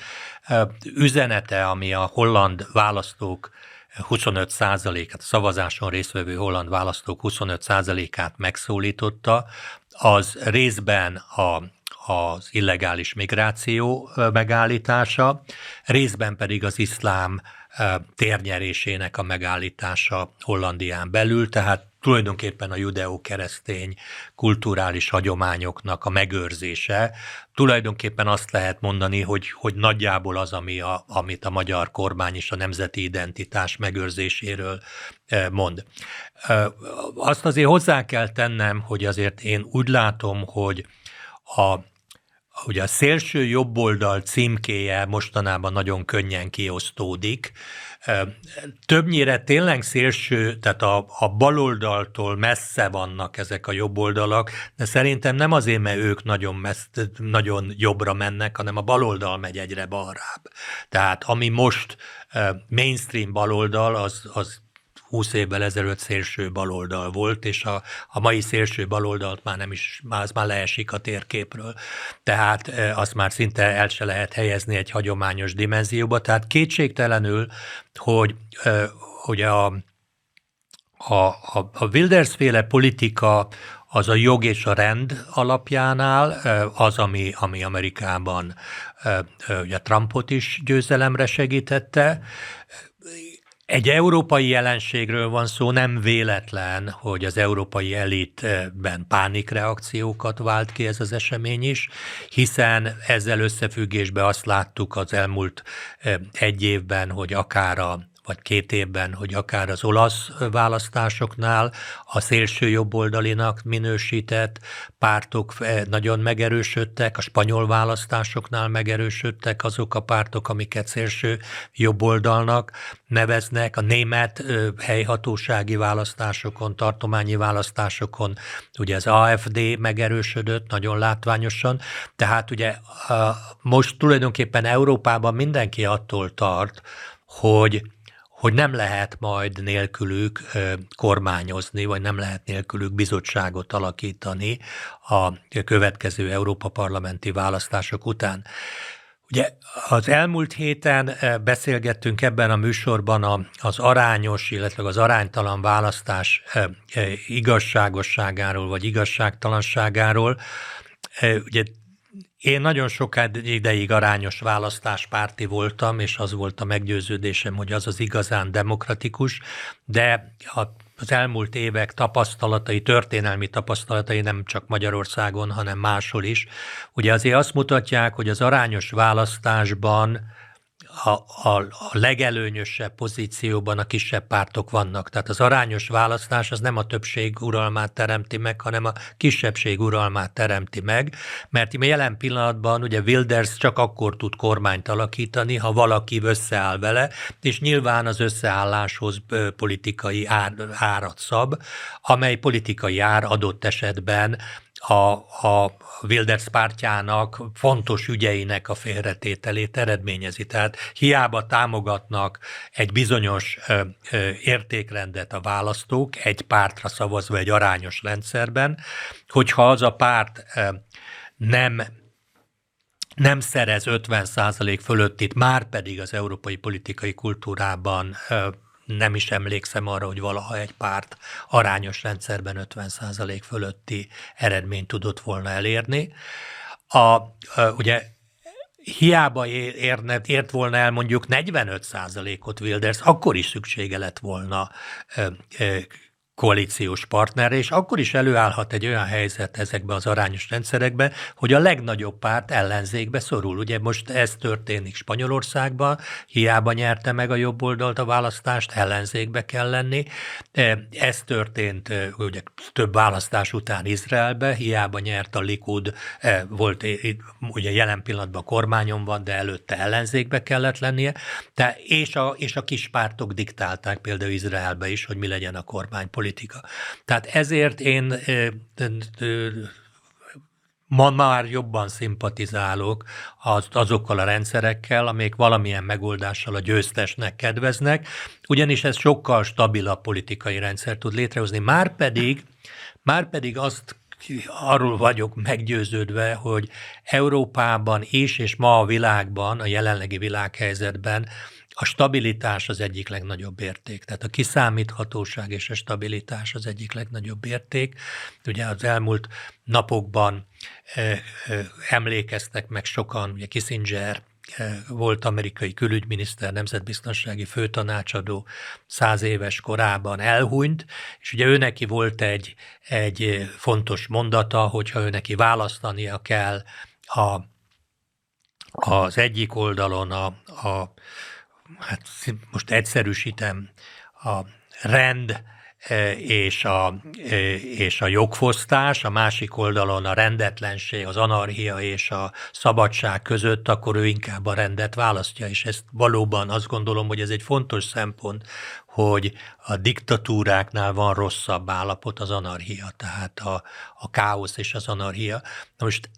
üzenete, ami a holland választók 25 százalékát, a szavazáson résztvevő holland választók 25 százalékát megszólította, az részben a az illegális migráció megállítása, részben pedig az iszlám térnyerésének a megállítása Hollandián belül, tehát tulajdonképpen a judeo-keresztény kulturális hagyományoknak a megőrzése. Tulajdonképpen azt lehet mondani, hogy, hogy nagyjából az, ami a, amit a magyar kormány és a nemzeti identitás megőrzéséről mond. Azt azért hozzá kell tennem, hogy azért én úgy látom, hogy a Ugye a szélső jobboldal címkéje mostanában nagyon könnyen kiosztódik. Többnyire tényleg szélső, tehát a, a baloldaltól messze vannak ezek a jobboldalak, de szerintem nem azért, mert ők nagyon, messz, nagyon jobbra mennek, hanem a baloldal megy egyre balrább. Tehát ami most mainstream baloldal, az, az 20 évvel ezelőtt szélső baloldal volt, és a, a mai szélső baloldalt már nem is, már az már leesik a térképről. Tehát e, azt már szinte el se lehet helyezni egy hagyományos dimenzióba. Tehát kétségtelenül, hogy, e, hogy a, a, a, a Wilders féle politika az a jog és a rend alapjánál, e, az, ami, ami Amerikában ugye Trumpot is győzelemre segítette, egy európai jelenségről van szó, nem véletlen, hogy az európai elitben pánikreakciókat vált ki ez az esemény is, hiszen ezzel összefüggésben azt láttuk az elmúlt eh, egy évben, hogy akár a vagy két évben, hogy akár az olasz választásoknál a szélső jobboldalinak minősített pártok eh, nagyon megerősödtek, a spanyol választásoknál megerősödtek azok a pártok, amiket szélső jobboldalnak neveznek, a német helyhatósági választásokon, tartományi választásokon, ugye az AFD megerősödött nagyon látványosan, tehát ugye most tulajdonképpen Európában mindenki attól tart, hogy hogy nem lehet majd nélkülük kormányozni, vagy nem lehet nélkülük bizottságot alakítani a következő Európa parlamenti választások után. Ugye az elmúlt héten beszélgettünk ebben a műsorban az arányos, illetve az aránytalan választás igazságosságáról, vagy igazságtalanságáról. Ugye én nagyon sokáig ideig arányos választáspárti voltam, és az volt a meggyőződésem, hogy az az igazán demokratikus, de az elmúlt évek tapasztalatai, történelmi tapasztalatai nem csak Magyarországon, hanem máshol is, ugye azért azt mutatják, hogy az arányos választásban a, a, a legelőnyösebb pozícióban a kisebb pártok vannak. Tehát az arányos választás az nem a többség uralmát teremti meg, hanem a kisebbség uralmát teremti meg, mert jelen pillanatban ugye Wilders csak akkor tud kormányt alakítani, ha valaki összeáll vele, és nyilván az összeálláshoz politikai ár, árat szab, amely politikai ár adott esetben a, a Wilders pártjának fontos ügyeinek a félretételét eredményezi. Tehát hiába támogatnak egy bizonyos ö, ö, értékrendet a választók, egy pártra szavazva egy arányos rendszerben, hogyha az a párt ö, nem nem szerez 50% fölöttit, már pedig az európai politikai kultúrában nem is emlékszem arra, hogy valaha egy párt arányos rendszerben 50% fölötti eredményt tudott volna elérni. A, ugye hiába érne, ért volna el mondjuk 45%-ot Wilders, akkor is szüksége lett volna koalíciós partnerre, és akkor is előállhat egy olyan helyzet ezekbe az arányos rendszerekbe, hogy a legnagyobb párt ellenzékbe szorul. Ugye most ez történik Spanyolországban, hiába nyerte meg a jobb oldalt a választást, ellenzékbe kell lenni. Ez történt ugye több választás után Izraelbe, hiába nyert a Likud, volt ugye jelen pillanatban kormányon van, de előtte ellenzékbe kellett lennie, de, és, a, és a kis pártok diktálták például Izraelbe is, hogy mi legyen a kormány politika. Tehát ezért én ma már jobban szimpatizálok az, azokkal a rendszerekkel, amik valamilyen megoldással a győztesnek kedveznek, ugyanis ez sokkal stabilabb politikai rendszer tud létrehozni. Márpedig, márpedig azt arról vagyok meggyőződve, hogy Európában is, és ma a világban, a jelenlegi világhelyzetben a stabilitás az egyik legnagyobb érték. Tehát a kiszámíthatóság és a stabilitás az egyik legnagyobb érték. Ugye az elmúlt napokban eh, eh, emlékeztek meg sokan, ugye Kissinger eh, volt amerikai külügyminiszter, nemzetbiztonsági főtanácsadó száz éves korában elhunyt, és ugye ő neki volt egy, egy fontos mondata, hogyha ő neki választania kell a, az egyik oldalon a, a hát most egyszerűsítem, a rend e, és a, e, és a jogfosztás, a másik oldalon a rendetlenség, az anarchia és a szabadság között, akkor ő inkább a rendet választja, és ezt valóban azt gondolom, hogy ez egy fontos szempont, hogy a diktatúráknál van rosszabb állapot az anarchia, tehát a, a káosz és az anarchia. Na most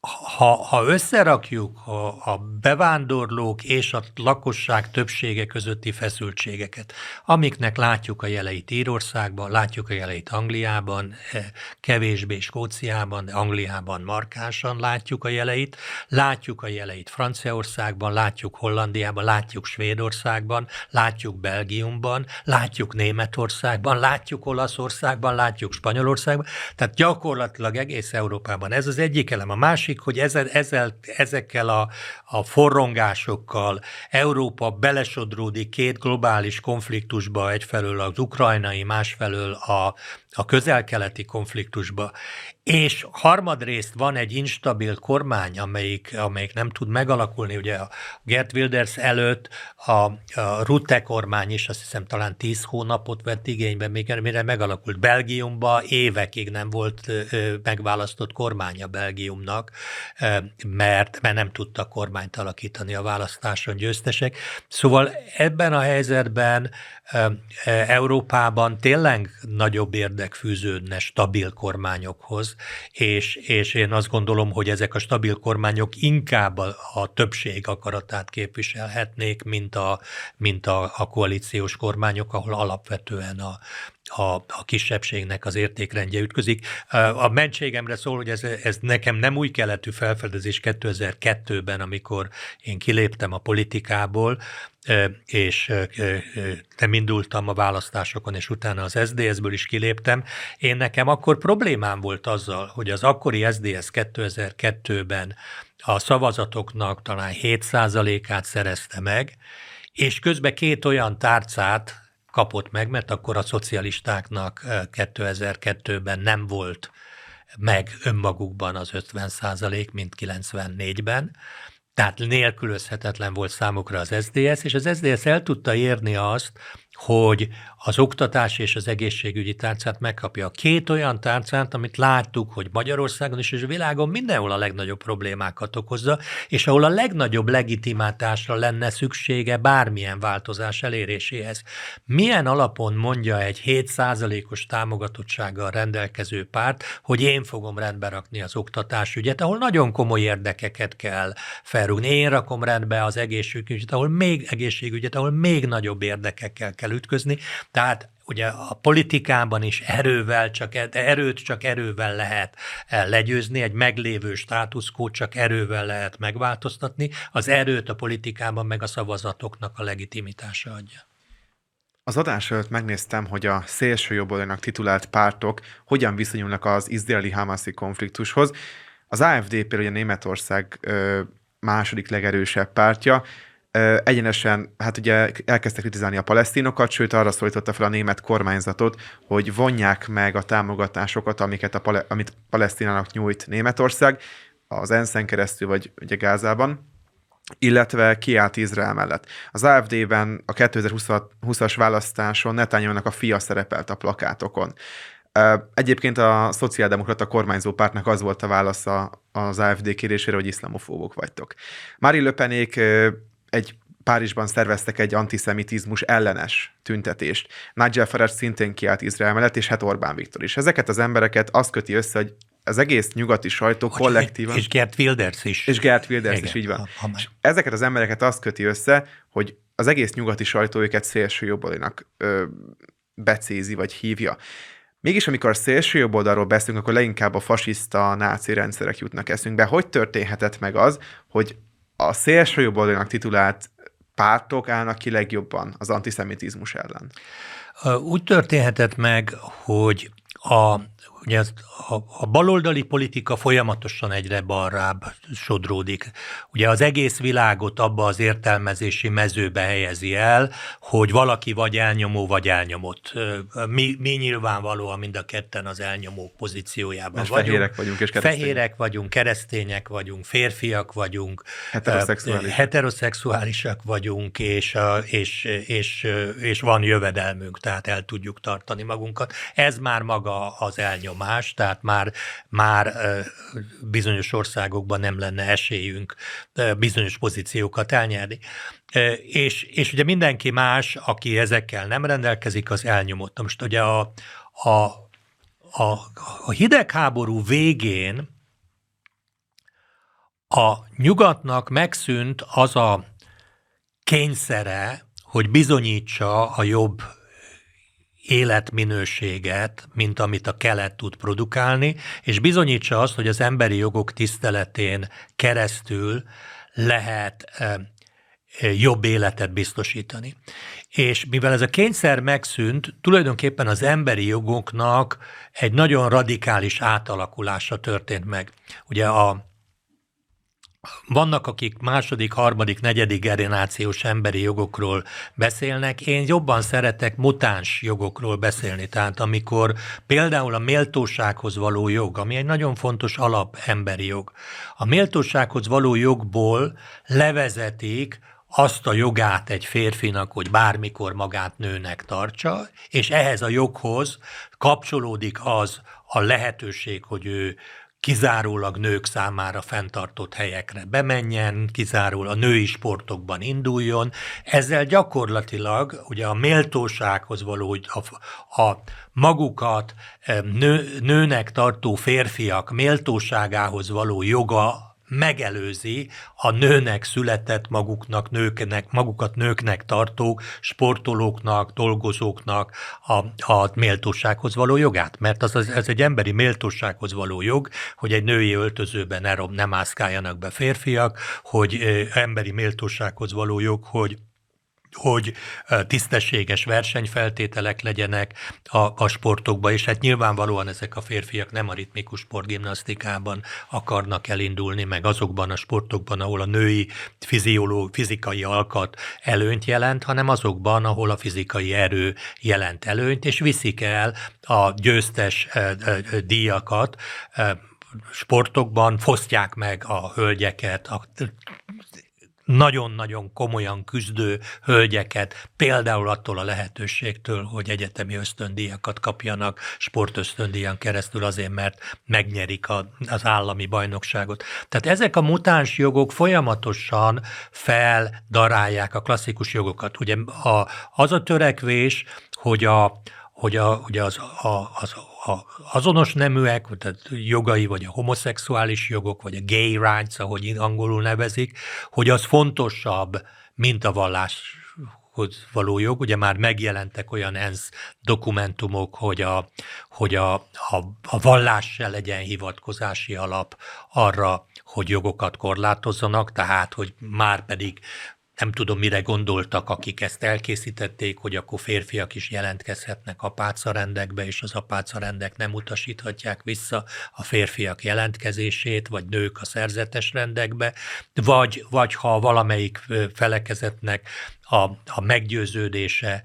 ha, ha összerakjuk a, a bevándorlók és a lakosság többsége közötti feszültségeket, amiknek látjuk a jeleit Írországban, látjuk a jeleit Angliában, eh, kevésbé Skóciában, de Angliában markánsan látjuk a jeleit, látjuk a jeleit Franciaországban, látjuk Hollandiában, látjuk Svédországban, látjuk Belgiumban, látjuk Németországban, látjuk Olaszországban, látjuk Spanyolországban, tehát gyakorlatilag egész Európában. Ez az egyik elem. A másik, hogy ezzel, ezzel, ezekkel a, a forrongásokkal Európa belesodródik két globális konfliktusba, egyfelől az ukrajnai, másfelől a, a közel-keleti konfliktusba, és harmadrészt van egy instabil kormány, amelyik, amelyik nem tud megalakulni. Ugye a Gert Wilders előtt a, a Rutte kormány is azt hiszem talán tíz hónapot vett igénybe, még mire megalakult. Belgiumban évekig nem volt megválasztott kormánya Belgiumnak, mert, mert nem tudta kormányt alakítani a választáson győztesek. Szóval ebben a helyzetben Európában tényleg nagyobb érdek fűződne stabil kormányokhoz, és, és én azt gondolom, hogy ezek a stabil kormányok inkább a, a többség akaratát képviselhetnék, mint a, mint a, a koalíciós kormányok, ahol alapvetően a, a, a kisebbségnek az értékrendje ütközik. A mentségemre szól, hogy ez, ez nekem nem új keletű felfedezés 2002-ben, amikor én kiléptem a politikából, és nem indultam a választásokon, és utána az SDS-ből is kiléptem. Én nekem akkor problémám volt azzal, hogy az akkori SDS 2002-ben a szavazatoknak talán 7%-át szerezte meg, és közben két olyan tárcát kapott meg, mert akkor a szocialistáknak 2002-ben nem volt meg önmagukban az 50 százalék, mint 94-ben, tehát nélkülözhetetlen volt számukra az SDS, és az SDS el tudta érni azt, hogy az oktatás és az egészségügyi tárcát megkapja. Két olyan tárcát, amit láttuk, hogy Magyarországon is és a világon mindenhol a legnagyobb problémákat okozza, és ahol a legnagyobb legitimátásra lenne szüksége bármilyen változás eléréséhez. Milyen alapon mondja egy 7%-os támogatottsággal rendelkező párt, hogy én fogom rendbe rakni az oktatásügyet, ahol nagyon komoly érdekeket kell felrúgni. Én rakom rendbe az egészségügyet, ahol még egészségügyet, ahol még nagyobb érdekekkel kell ütközni. Tehát ugye a politikában is erővel, csak, e, erőt csak erővel lehet e, legyőzni, egy meglévő státuszkót csak erővel lehet megváltoztatni, az erőt a politikában meg a szavazatoknak a legitimitása adja. Az adás előtt megnéztem, hogy a szélső jobboldalnak titulált pártok hogyan viszonyulnak az izraeli-hamasi konfliktushoz. Az AFD például a Németország második legerősebb pártja, egyenesen, hát ugye elkezdtek kritizálni a palesztinokat, sőt arra szólította fel a német kormányzatot, hogy vonják meg a támogatásokat, amiket a pale- amit Palesztinának nyújt Németország, az ENSZ-en keresztül, vagy ugye Gázában, illetve kiállt Izrael mellett. Az AFD-ben a 2020-as választáson netanyahu a fia szerepelt a plakátokon. Egyébként a szociáldemokrata kormányzó pártnak az volt a válasza az AFD kérésére, hogy iszlamofóbok vagytok. Mári Löpenék egy Párizsban szerveztek egy antiszemitizmus ellenes tüntetést. Nigel Farage szintén kiállt Izrael mellett, és hát Orbán Viktor is. Ezeket az embereket azt köti össze, hogy az egész nyugati sajtó hogy kollektívan... És Gert Wilders is. És Gert Wilders Igen, is, így van. Ha, ha és ezeket az embereket azt köti össze, hogy az egész nyugati sajtó őket szélső jobbalinak ö, becézi, vagy hívja. Mégis, amikor a szélső jobb oldalról beszélünk, akkor leginkább a fasiszta, náci rendszerek jutnak eszünkbe. Hogy történhetett meg az, hogy a szélső jobb oldalnak titulált pártok állnak ki legjobban az antiszemitizmus ellen? Úgy történhetett meg, hogy a Ugye a, a baloldali politika folyamatosan egyre balrább sodródik. Ugye az egész világot abba az értelmezési mezőbe helyezi el, hogy valaki vagy elnyomó, vagy elnyomott. Mi, mi nyilvánvalóan mind a ketten az elnyomó pozíciójában és vagyunk. Fehérek vagyunk, és keresztények. Fehérek vagyunk, keresztények vagyunk, férfiak vagyunk, heteroszexuálisak, heteroszexuálisak vagyunk, és, és, és, és van jövedelmünk, tehát el tudjuk tartani magunkat. Ez már maga az elnyomó más, tehát már, már bizonyos országokban nem lenne esélyünk bizonyos pozíciókat elnyerni. És, és ugye mindenki más, aki ezekkel nem rendelkezik, az elnyomott. Most ugye a, a, a, a hidegháború végén a nyugatnak megszűnt az a kényszere, hogy bizonyítsa a jobb életminőséget, mint amit a kelet tud produkálni, és bizonyítsa azt, hogy az emberi jogok tiszteletén keresztül lehet jobb életet biztosítani. És mivel ez a kényszer megszűnt, tulajdonképpen az emberi jogoknak egy nagyon radikális átalakulása történt meg. Ugye a vannak, akik második, harmadik, negyedik generációs emberi jogokról beszélnek. Én jobban szeretek mutáns jogokról beszélni. Tehát amikor például a méltósághoz való jog, ami egy nagyon fontos alap emberi jog, a méltósághoz való jogból levezetik azt a jogát egy férfinak, hogy bármikor magát nőnek tartsa, és ehhez a joghoz kapcsolódik az a lehetőség, hogy ő kizárólag nők számára fenntartott helyekre bemenjen, kizárólag a női sportokban induljon. Ezzel gyakorlatilag ugye a méltósághoz való, a, a magukat nő, nőnek tartó férfiak méltóságához való joga megelőzi a nőnek született maguknak, nőknek, magukat nőknek tartó sportolóknak, dolgozóknak a, a méltósághoz való jogát. Mert az, az, ez egy emberi méltósághoz való jog, hogy egy női öltözőben ne, nem mászkáljanak be férfiak, hogy emberi méltósághoz való jog, hogy hogy tisztességes versenyfeltételek legyenek a, a sportokban, és hát nyilvánvalóan ezek a férfiak nem a ritmikus sportgimnasztikában akarnak elindulni, meg azokban a sportokban, ahol a női fizioló, fizikai alkat előnyt jelent, hanem azokban, ahol a fizikai erő jelent előnyt, és viszik el a győztes díjakat, sportokban fosztják meg a hölgyeket, a nagyon-nagyon komolyan küzdő hölgyeket, például attól a lehetőségtől, hogy egyetemi ösztöndíjakat kapjanak sportösztöndíjan keresztül azért, mert megnyerik a, az állami bajnokságot. Tehát ezek a mutáns jogok folyamatosan feldarálják a klasszikus jogokat. Ugye a, az a törekvés, hogy a, hogy a, ugye az, a, az a azonos neműek, tehát jogai, vagy a homoszexuális jogok, vagy a gay rights, ahogy angolul nevezik, hogy az fontosabb, mint a vallás hoz való jog. Ugye már megjelentek olyan ENSZ dokumentumok, hogy a, hogy a, a, a vallás se legyen hivatkozási alap arra, hogy jogokat korlátozzanak, tehát hogy már pedig nem tudom, mire gondoltak, akik ezt elkészítették, hogy akkor férfiak is jelentkezhetnek apácarendekbe, és az apácarendek nem utasíthatják vissza a férfiak jelentkezését, vagy nők a szerzetes rendekbe, vagy, vagy ha valamelyik felekezetnek a, a meggyőződése,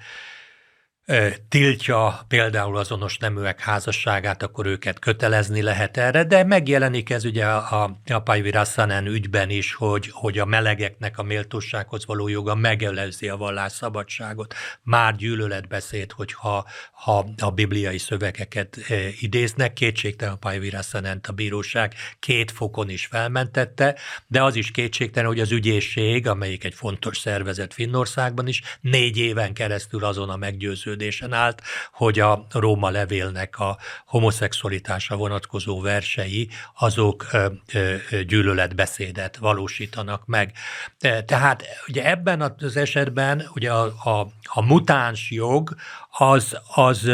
tiltja például azonos neműek házasságát, akkor őket kötelezni lehet erre, de megjelenik ez ugye a, a Pajvi Rassanen ügyben is, hogy, hogy a melegeknek a méltósághoz való joga megelezi a vallásszabadságot. Már gyűlöletbeszéd, hogyha ha a bibliai szövegeket idéznek, kétségtelen a Pajvi Rassanent a bíróság két fokon is felmentette, de az is kétségtelen, hogy az ügyészség, amelyik egy fontos szervezet Finnországban is, négy éven keresztül azon a meggyőző meggyőződésen állt, hogy a Róma levélnek a homoszexualitásra vonatkozó versei azok gyűlöletbeszédet valósítanak meg. Tehát ugye ebben az esetben ugye a, a, a mutáns jog az, az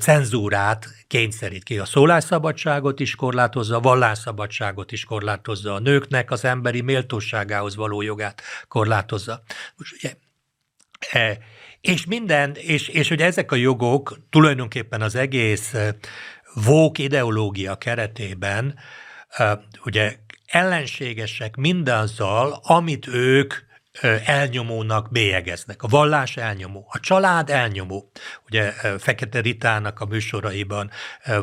cenzúrát kényszerít ki. A szólásszabadságot is korlátozza, a vallásszabadságot is korlátozza, a nőknek az emberi méltóságához való jogát korlátozza. Most ugye, és minden, és, és hogy ezek a jogok tulajdonképpen az egész vók ideológia keretében ugye ellenségesek mindazzal, amit ők elnyomónak bélyegeznek. A vallás elnyomó, a család elnyomó. Ugye Fekete Ritának a műsoraiban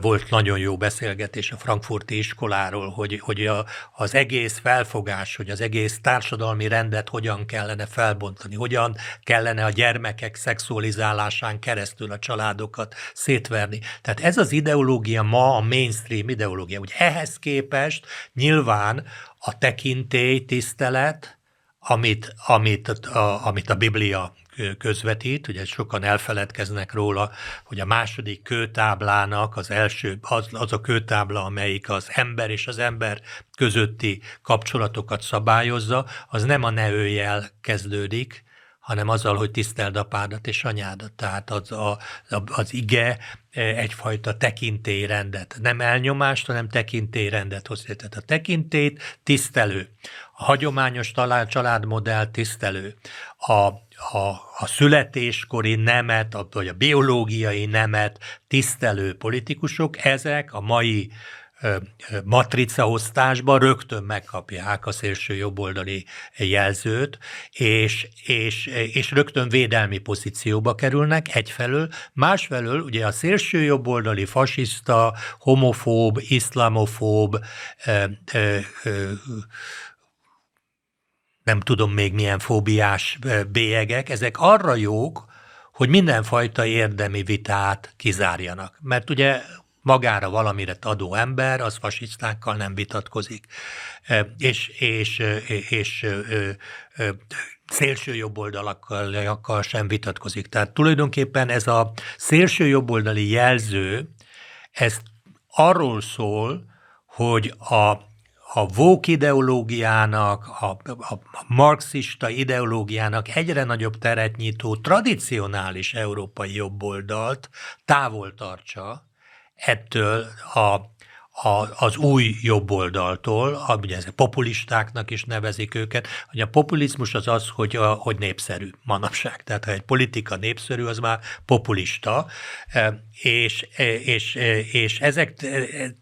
volt nagyon jó beszélgetés a frankfurti iskoláról, hogy, hogy a, az egész felfogás, hogy az egész társadalmi rendet hogyan kellene felbontani, hogyan kellene a gyermekek szexualizálásán keresztül a családokat szétverni. Tehát ez az ideológia ma a mainstream ideológia. Ugye ehhez képest nyilván a tekintély, tisztelet, amit, amit, a, amit a Biblia közvetít, ugye sokan elfeledkeznek róla, hogy a második kőtáblának az első, az, az a kőtábla, amelyik az ember és az ember közötti kapcsolatokat szabályozza, az nem a neőjel kezdődik, hanem azzal, hogy tiszteld apádat és anyádat. Tehát az, a, az ige egyfajta tekintélyrendet, nem elnyomást, hanem tekintélyrendet hoz. Tehát a tekintélyt tisztelő, a hagyományos talál, családmodell tisztelő, a, a, a születéskori nemet, vagy a biológiai nemet tisztelő politikusok, ezek a mai matricaosztásban rögtön megkapják a szélső jobboldali jelzőt, és, és, és rögtön védelmi pozícióba kerülnek egyfelől, másfelől ugye a szélső jobboldali fasiszta, homofób, iszlamofób, nem tudom még milyen fóbiás bélyegek, ezek arra jók, hogy mindenfajta érdemi vitát kizárjanak. Mert ugye magára valamire adó ember, az fasisztákkal nem vitatkozik. És, és, és, és szélső jobboldalakkal sem vitatkozik. Tehát tulajdonképpen ez a szélső jobboldali jelző, ez arról szól, hogy a a vók ideológiának, a, a, marxista ideológiának egyre nagyobb teret nyitó tradicionális európai jobboldalt távol tartsa ettől a a, az új jobboldaltól, ugye ezek populistáknak is nevezik őket, hogy a populizmus az az, hogy, a, hogy népszerű manapság. Tehát ha egy politika népszerű, az már populista, e, és, e, és, e, és ezek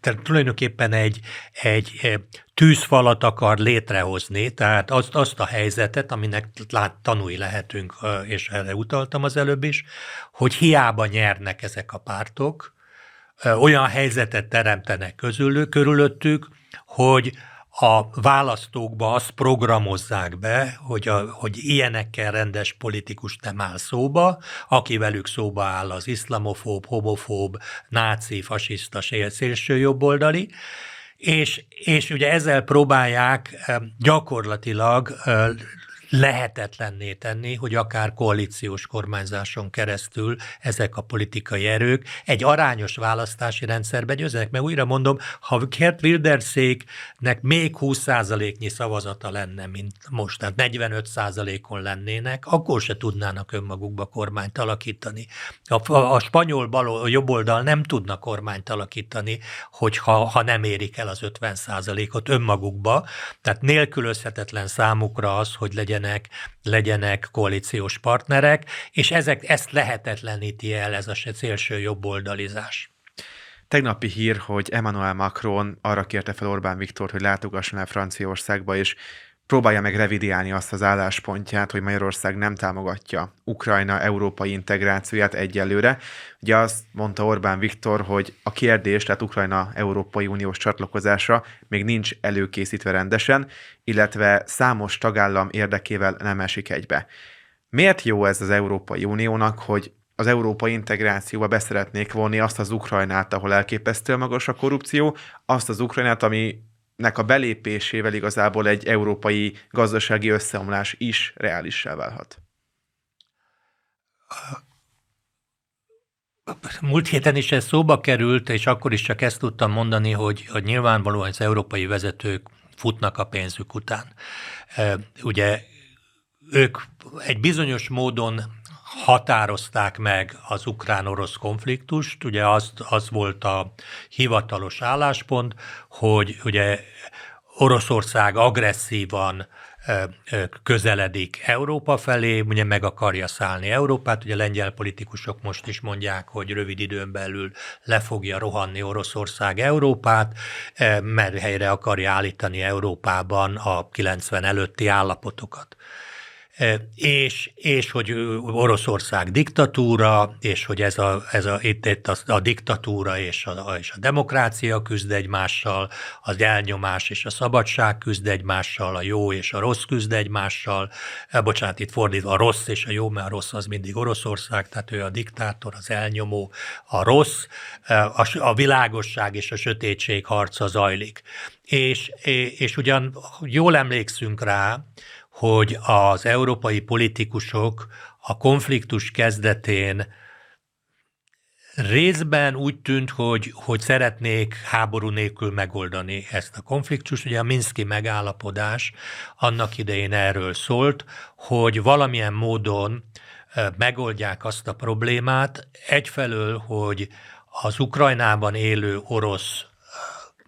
tehát tulajdonképpen egy, egy tűzfalat akar létrehozni, tehát azt, azt a helyzetet, aminek lát, tanulni lehetünk, és erre utaltam az előbb is, hogy hiába nyernek ezek a pártok, olyan helyzetet teremtenek közülük, körülöttük, hogy a választókba azt programozzák be, hogy, a, hogy ilyenekkel rendes politikus nem áll szóba, aki velük szóba áll az iszlamofób, homofób, náci, fasiszta, szélsőjobboldali, és, és ugye ezzel próbálják gyakorlatilag lehetetlenné tenni, hogy akár koalíciós kormányzáson keresztül ezek a politikai erők egy arányos választási rendszerbe győznek. Meg újra mondom, ha Kert Wilderszéknek még 20%-nyi szavazata lenne, mint most, tehát 45%-on lennének, akkor se tudnának önmagukba kormányt alakítani. A, a, a spanyol bal, a jobb oldal nem tudna kormányt alakítani, hogyha ha nem érik el az 50%-ot önmagukba, tehát nélkülözhetetlen számukra az, hogy legyen legyenek, legyenek koalíciós partnerek, és ezek, ezt lehetetleníti el ez a szélső jobboldalizás. Tegnapi hír, hogy Emmanuel Macron arra kérte fel Orbán Viktor, hogy látogasson el Franciaországba, és próbálja meg revidiálni azt az álláspontját, hogy Magyarország nem támogatja Ukrajna európai integrációját egyelőre. Ugye azt mondta Orbán Viktor, hogy a kérdés, tehát Ukrajna Európai Uniós csatlakozása még nincs előkészítve rendesen, illetve számos tagállam érdekével nem esik egybe. Miért jó ez az Európai Uniónak, hogy az európai integrációba beszeretnék vonni azt az Ukrajnát, ahol elképesztően magas a korrupció, azt az Ukrajnát, ami nek a belépésével igazából egy európai gazdasági összeomlás is reálissá válhat. Múlt héten is ez szóba került, és akkor is csak ezt tudtam mondani, hogy, hogy nyilvánvalóan az európai vezetők futnak a pénzük után. Ugye ők egy bizonyos módon határozták meg az ukrán-orosz konfliktust. Ugye az, az volt a hivatalos álláspont, hogy ugye Oroszország agresszívan közeledik Európa felé, ugye meg akarja szállni Európát, ugye lengyel politikusok most is mondják, hogy rövid időn belül le fogja rohanni Oroszország Európát, mert helyre akarja állítani Európában a 90 előtti állapotokat és, és hogy Oroszország diktatúra, és hogy ez a, ez a, itt, itt a, a diktatúra és a, és a demokrácia küzd egymással, az elnyomás és a szabadság küzd egymással, a jó és a rossz küzd egymással, bocsánat, itt fordítva a rossz és a jó, mert a rossz az mindig Oroszország, tehát ő a diktátor, az elnyomó, a rossz, a, a világosság és a sötétség harca zajlik. És, és ugyan jól emlékszünk rá, hogy az európai politikusok a konfliktus kezdetén részben úgy tűnt, hogy, hogy szeretnék háború nélkül megoldani ezt a konfliktust. Ugye a Minszki megállapodás annak idején erről szólt, hogy valamilyen módon megoldják azt a problémát, egyfelől, hogy az Ukrajnában élő orosz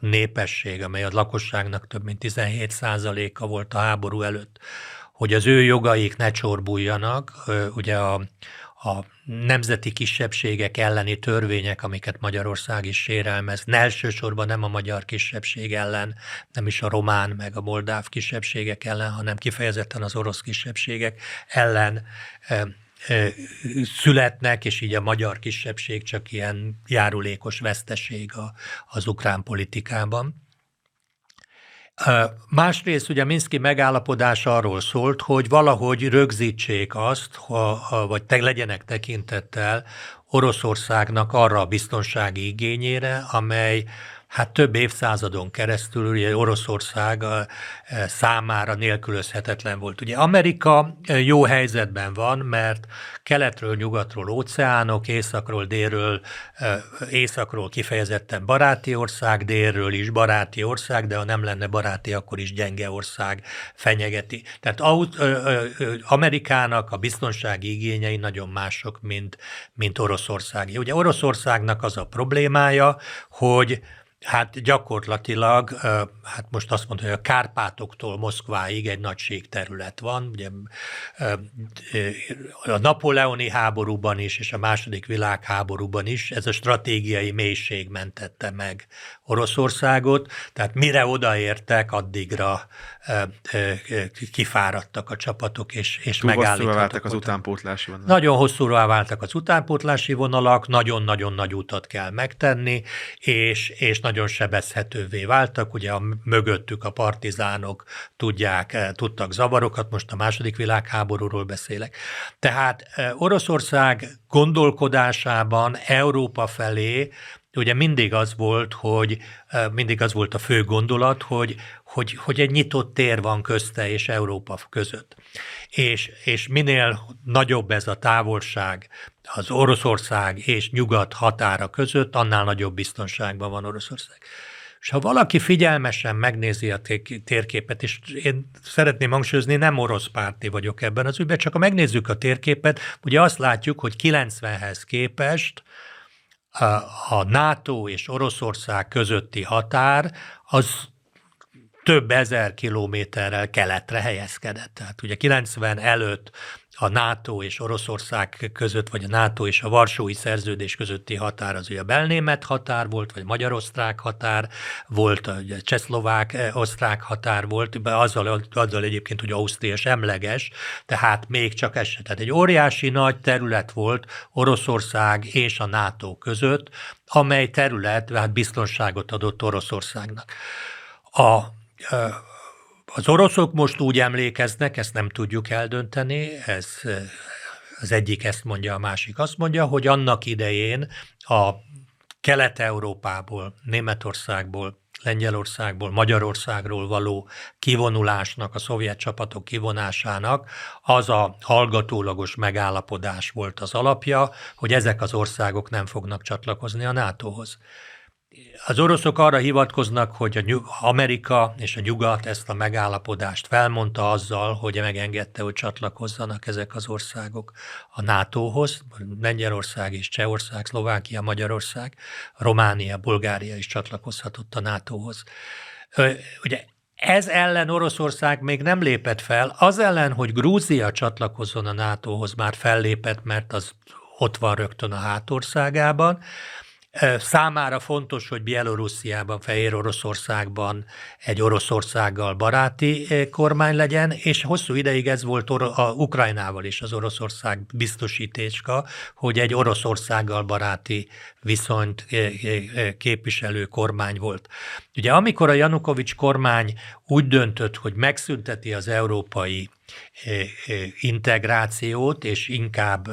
népesség, amely a lakosságnak több mint 17% a volt a háború előtt, hogy az ő jogaik ne csorbuljanak, ugye a, a nemzeti kisebbségek elleni törvények, amiket Magyarország is sérelmez, elsősorban nem a magyar kisebbség ellen, nem is a román meg a moldáv kisebbségek ellen, hanem kifejezetten az orosz kisebbségek ellen születnek, és így a magyar kisebbség csak ilyen járulékos veszteség az ukrán politikában. Másrészt ugye Minszki megállapodás arról szólt, hogy valahogy rögzítsék azt, ha, vagy te legyenek tekintettel Oroszországnak arra a biztonsági igényére, amely hát több évszázadon keresztül ugye Oroszország számára nélkülözhetetlen volt. Ugye Amerika jó helyzetben van, mert keletről, nyugatról óceánok, északról, délről, északról kifejezetten baráti ország, délről is baráti ország, de ha nem lenne baráti, akkor is gyenge ország fenyegeti. Tehát Amerikának a biztonsági igényei nagyon mások, mint, mint Oroszországi. Ugye Oroszországnak az a problémája, hogy Hát gyakorlatilag, hát most azt mondta, hogy a Kárpátoktól Moszkváig egy nagy terület van. Ugye a napoleoni háborúban is, és a második világháborúban is ez a stratégiai mélység mentette meg Oroszországot, tehát mire odaértek, addigra kifáradtak a csapatok, és, és Túl megállítottak. váltak az utánpótlási vonalak. Nagyon hosszúra váltak az utánpótlási vonalak, nagyon-nagyon nagy utat kell megtenni, és, és nagyon sebezhetővé váltak. Ugye a mögöttük a partizánok tudják, tudtak zavarokat, most a második világháborúról beszélek. Tehát Oroszország gondolkodásában Európa felé ugye mindig az volt, hogy mindig az volt a fő gondolat, hogy, hogy, hogy egy nyitott tér van közte és Európa között. És, és minél nagyobb ez a távolság az Oroszország és nyugat határa között, annál nagyobb biztonságban van Oroszország. És ha valaki figyelmesen megnézi a térképet, és én szeretném hangsúlyozni, nem orosz párti vagyok ebben az ügyben, csak ha megnézzük a térképet, ugye azt látjuk, hogy 90-hez képest a NATO és Oroszország közötti határ az több ezer kilométerrel keletre helyezkedett. Tehát ugye 90 előtt a NATO és Oroszország között, vagy a NATO és a Varsói Szerződés közötti határ az ugye a belnémet határ volt, vagy magyar-osztrák határ volt, a csehszlovák-osztrák határ volt, azzal, azzal egyébként, hogy Ausztria semleges, tehát még csak ez Tehát egy óriási nagy terület volt Oroszország és a NATO között, amely terület hát biztonságot adott Oroszországnak. A az oroszok most úgy emlékeznek, ezt nem tudjuk eldönteni, ez az egyik ezt mondja, a másik azt mondja, hogy annak idején a Kelet-Európából, Németországból, Lengyelországból, Magyarországról való kivonulásnak, a szovjet csapatok kivonásának az a hallgatólagos megállapodás volt az alapja, hogy ezek az országok nem fognak csatlakozni a NATO-hoz. Az oroszok arra hivatkoznak, hogy a Amerika és a nyugat ezt a megállapodást felmondta azzal, hogy megengedte, hogy csatlakozzanak ezek az országok a NATO-hoz, Lengyelország és Csehország, Szlovákia, Magyarország, Románia, Bulgária is csatlakozhatott a NATO-hoz. Ugye ez ellen Oroszország még nem lépett fel, az ellen, hogy Grúzia csatlakozzon a NATO-hoz, már fellépett, mert az ott van rögtön a hátországában, Számára fontos, hogy Bielorussziában, Fehér Oroszországban egy Oroszországgal baráti kormány legyen, és hosszú ideig ez volt a Ukrajnával is az Oroszország biztosítéska, hogy egy Oroszországgal baráti viszonyt képviselő kormány volt. Ugye amikor a Janukovics kormány úgy döntött, hogy megszünteti az európai integrációt, és inkább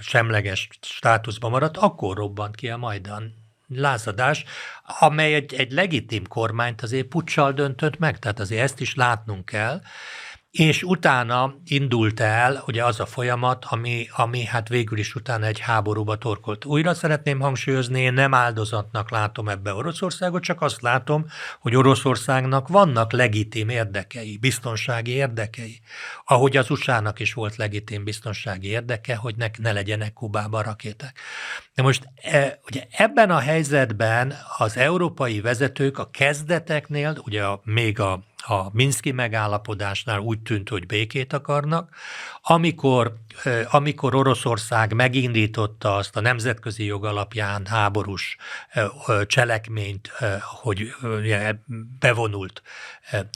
semleges státuszban maradt, akkor robbant ki a Majdan lázadás, amely egy, egy legitim kormányt azért puccsal döntött meg, tehát azért ezt is látnunk kell, és utána indult el ugye az a folyamat, ami, ami hát végül is utána egy háborúba torkolt. Újra szeretném hangsúlyozni, én nem áldozatnak látom ebbe Oroszországot, csak azt látom, hogy Oroszországnak vannak legitim érdekei, biztonsági érdekei. Ahogy az USA-nak is volt legitim biztonsági érdeke, hogy ne, ne legyenek Kubában rakéták. De most e, ugye ebben a helyzetben az európai vezetők a kezdeteknél, ugye a, még a a Minszki megállapodásnál úgy tűnt, hogy békét akarnak. Amikor, amikor Oroszország megindította azt a nemzetközi jog alapján háborús cselekményt, hogy bevonult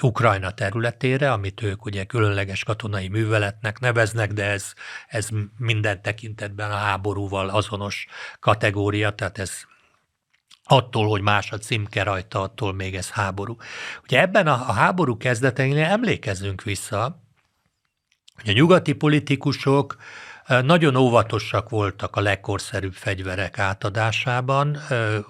Ukrajna területére, amit ők ugye különleges katonai műveletnek neveznek, de ez, ez minden tekintetben a háborúval azonos kategória, tehát ez attól, hogy más a címke rajta, attól még ez háború. Ugye ebben a, a háború kezdeteinél emlékezzünk vissza, hogy a nyugati politikusok nagyon óvatosak voltak a legkorszerűbb fegyverek átadásában,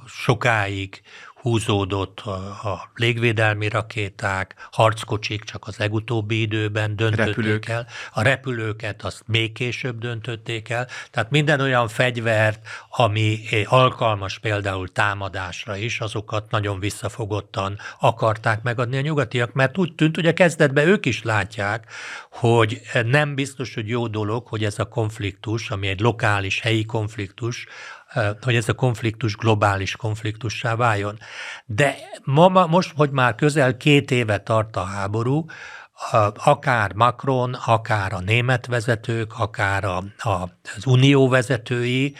sokáig húzódott a, légvédelmi rakéták, harckocsik csak az legutóbbi időben döntötték Repülők. el. A repülőket azt még később döntötték el. Tehát minden olyan fegyvert, ami alkalmas például támadásra is, azokat nagyon visszafogottan akarták megadni a nyugatiak, mert úgy tűnt, hogy a kezdetben ők is látják, hogy nem biztos, hogy jó dolog, hogy ez a konfliktus, ami egy lokális, helyi konfliktus, hogy ez a konfliktus globális konfliktussá váljon. De ma, most, hogy már közel két éve tart a háború, akár Macron, akár a német vezetők, akár a, a, az unió vezetői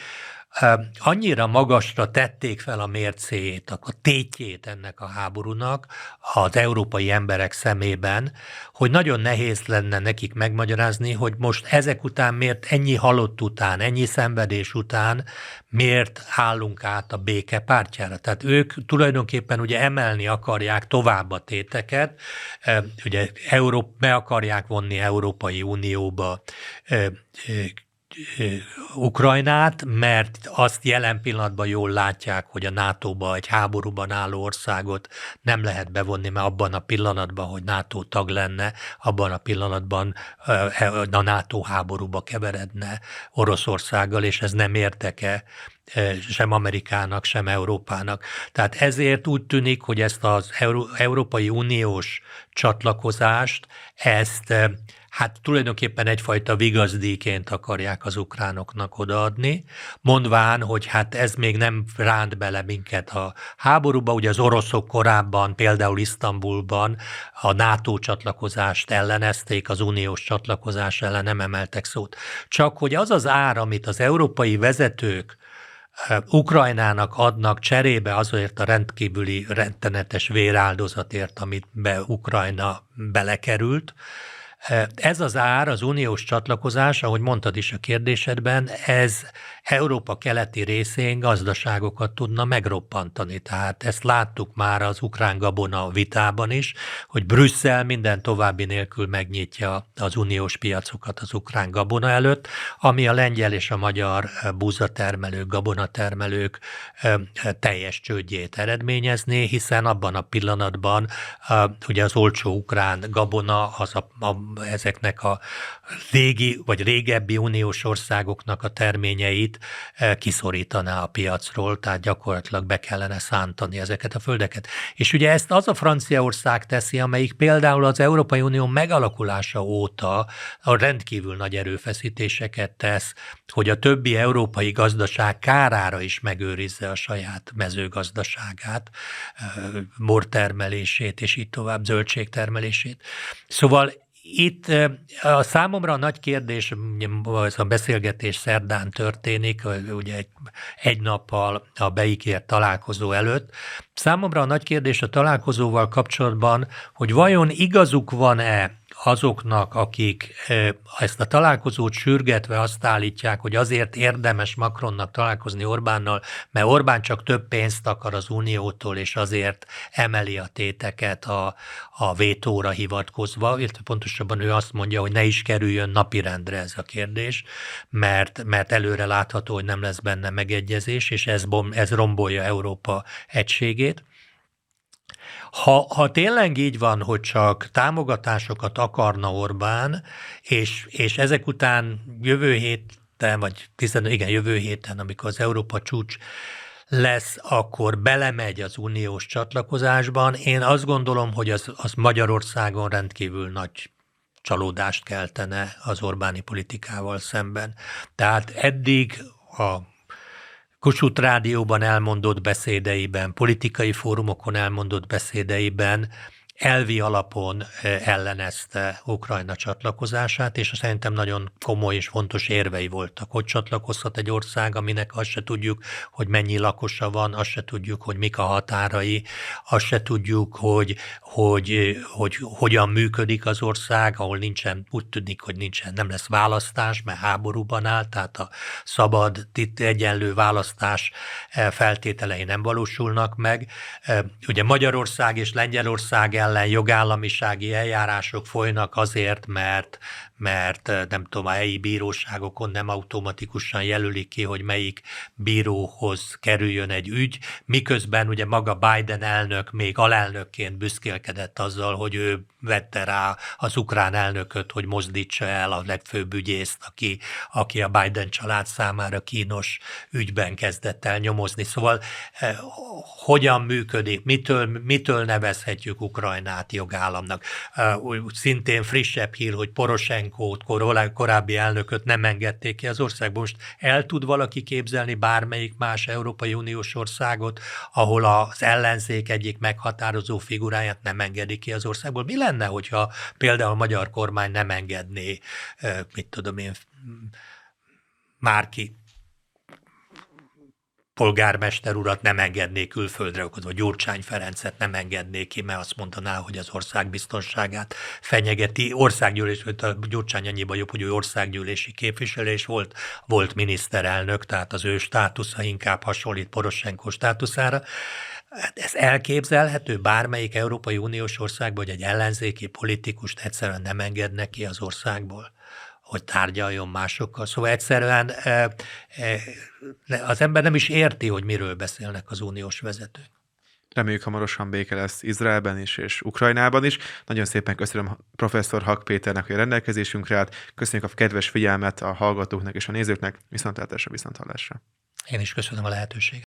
annyira magasra tették fel a mércéjét, a tétjét ennek a háborúnak az európai emberek szemében, hogy nagyon nehéz lenne nekik megmagyarázni, hogy most ezek után miért ennyi halott után, ennyi szenvedés után miért állunk át a béke pártjára. Tehát ők tulajdonképpen ugye emelni akarják tovább a téteket, ugye Európ, be akarják vonni Európai Unióba Ukrajnát, mert azt jelen pillanatban jól látják, hogy a NATO-ba egy háborúban álló országot nem lehet bevonni, mert abban a pillanatban, hogy NATO tag lenne, abban a pillanatban a NATO háborúba keveredne Oroszországgal, és ez nem érteke sem Amerikának, sem Európának. Tehát ezért úgy tűnik, hogy ezt az Euró- Európai Uniós csatlakozást, ezt hát tulajdonképpen egyfajta vigazdíként akarják az ukránoknak odaadni, mondván, hogy hát ez még nem ránt bele minket a háborúba, ugye az oroszok korábban, például Isztambulban a NATO csatlakozást ellenezték, az uniós csatlakozás ellen nem emeltek szót. Csak hogy az az ár, amit az európai vezetők Ukrajnának adnak cserébe azért a rendkívüli rettenetes véráldozatért, amit be Ukrajna belekerült, ez az ár, az uniós csatlakozás, ahogy mondtad is a kérdésedben, ez Európa keleti részén gazdaságokat tudna megroppantani. Tehát ezt láttuk már az ukrán gabona vitában is, hogy Brüsszel minden további nélkül megnyitja az uniós piacokat az ukrán gabona előtt, ami a lengyel és a magyar búzatermelők, gabonatermelők teljes csődjét eredményezné, hiszen abban a pillanatban ugye az olcsó ukrán gabona az a, a ezeknek a régi vagy régebbi uniós országoknak a terményeit eh, kiszorítaná a piacról, tehát gyakorlatilag be kellene szántani ezeket a földeket. És ugye ezt az a Franciaország teszi, amelyik például az Európai Unió megalakulása óta a rendkívül nagy erőfeszítéseket tesz, hogy a többi európai gazdaság kárára is megőrizze a saját mezőgazdaságát, eh, bortermelését és így tovább zöldségtermelését. Szóval itt a számomra a nagy kérdés, ez a beszélgetés szerdán történik, ugye egy, egy nappal a beígért találkozó előtt. Számomra a nagy kérdés a találkozóval kapcsolatban, hogy vajon igazuk van-e azoknak, akik ezt a találkozót sürgetve azt állítják, hogy azért érdemes Macronnak találkozni Orbánnal, mert Orbán csak több pénzt akar az Uniótól, és azért emeli a téteket a, a vétóra hivatkozva, illetve pontosabban ő azt mondja, hogy ne is kerüljön napirendre ez a kérdés, mert, mert előre látható, hogy nem lesz benne megegyezés, és ez, bom, ez rombolja Európa egységét. Ha, ha tényleg így van, hogy csak támogatásokat akarna Orbán, és, és ezek után jövő héten, vagy tizen, igen, jövő héten, amikor az Európa csúcs lesz, akkor belemegy az uniós csatlakozásban. Én azt gondolom, hogy az, az Magyarországon rendkívül nagy csalódást keltene az Orbáni politikával szemben. Tehát eddig a Kossuth Rádióban elmondott beszédeiben, politikai fórumokon elmondott beszédeiben elvi alapon ellenezte Ukrajna csatlakozását, és szerintem nagyon komoly és fontos érvei voltak. Hogy csatlakozhat egy ország, aminek azt se tudjuk, hogy mennyi lakosa van, azt se tudjuk, hogy mik a határai, azt se tudjuk, hogy, hogy, hogy hogyan működik az ország, ahol nincsen, úgy tűnik, hogy nincsen, nem lesz választás, mert háborúban áll, tehát a szabad, egyenlő választás feltételei nem valósulnak meg. Ugye Magyarország és Lengyelország ellen jogállamisági eljárások folynak azért, mert mert eh, nem tudom, a helyi bíróságokon nem automatikusan jelölik ki, hogy melyik bíróhoz kerüljön egy ügy, miközben ugye maga Biden elnök még alelnökként büszkélkedett azzal, hogy ő vette rá az ukrán elnököt, hogy mozdítsa el a legfőbb ügyészt, aki, aki a Biden család számára kínos ügyben kezdett el nyomozni. Szóval eh, hogyan működik, mitől, mitől nevezhetjük Ukrajnát jogállamnak? Eh, szintén frissebb hír, hogy Poroshenko Porosenkót, korábbi elnököt nem engedték ki az országból. Most el tud valaki képzelni bármelyik más Európai Uniós országot, ahol az ellenzék egyik meghatározó figuráját nem engedik ki az országból? Mi lenne, hogyha például a magyar kormány nem engedné, mit tudom én, Márki polgármester urat nem engedné külföldre, vagy Gyurcsány Ferencet nem engedné ki, mert azt mondaná, hogy az ország biztonságát fenyegeti. Országgyűlés, a Gyurcsány annyiban jobb, hogy ő országgyűlési képviselő, és volt, volt miniszterelnök, tehát az ő státusza inkább hasonlít Poroshenko státuszára. Hát ez elképzelhető bármelyik Európai Uniós országban, hogy egy ellenzéki politikust egyszerűen nem engednek ki az országból? Hogy tárgyaljon másokkal. Szóval egyszerűen e, e, az ember nem is érti, hogy miről beszélnek az uniós vezetők. Reméljük hamarosan béke lesz Izraelben is és Ukrajnában is. Nagyon szépen köszönöm professzor Hak Péternek, hogy a rendelkezésünkre állt. Köszönjük a kedves figyelmet a hallgatóknak és a nézőknek. Viszontlátásra, viszonthallásra. Én is köszönöm a lehetőséget.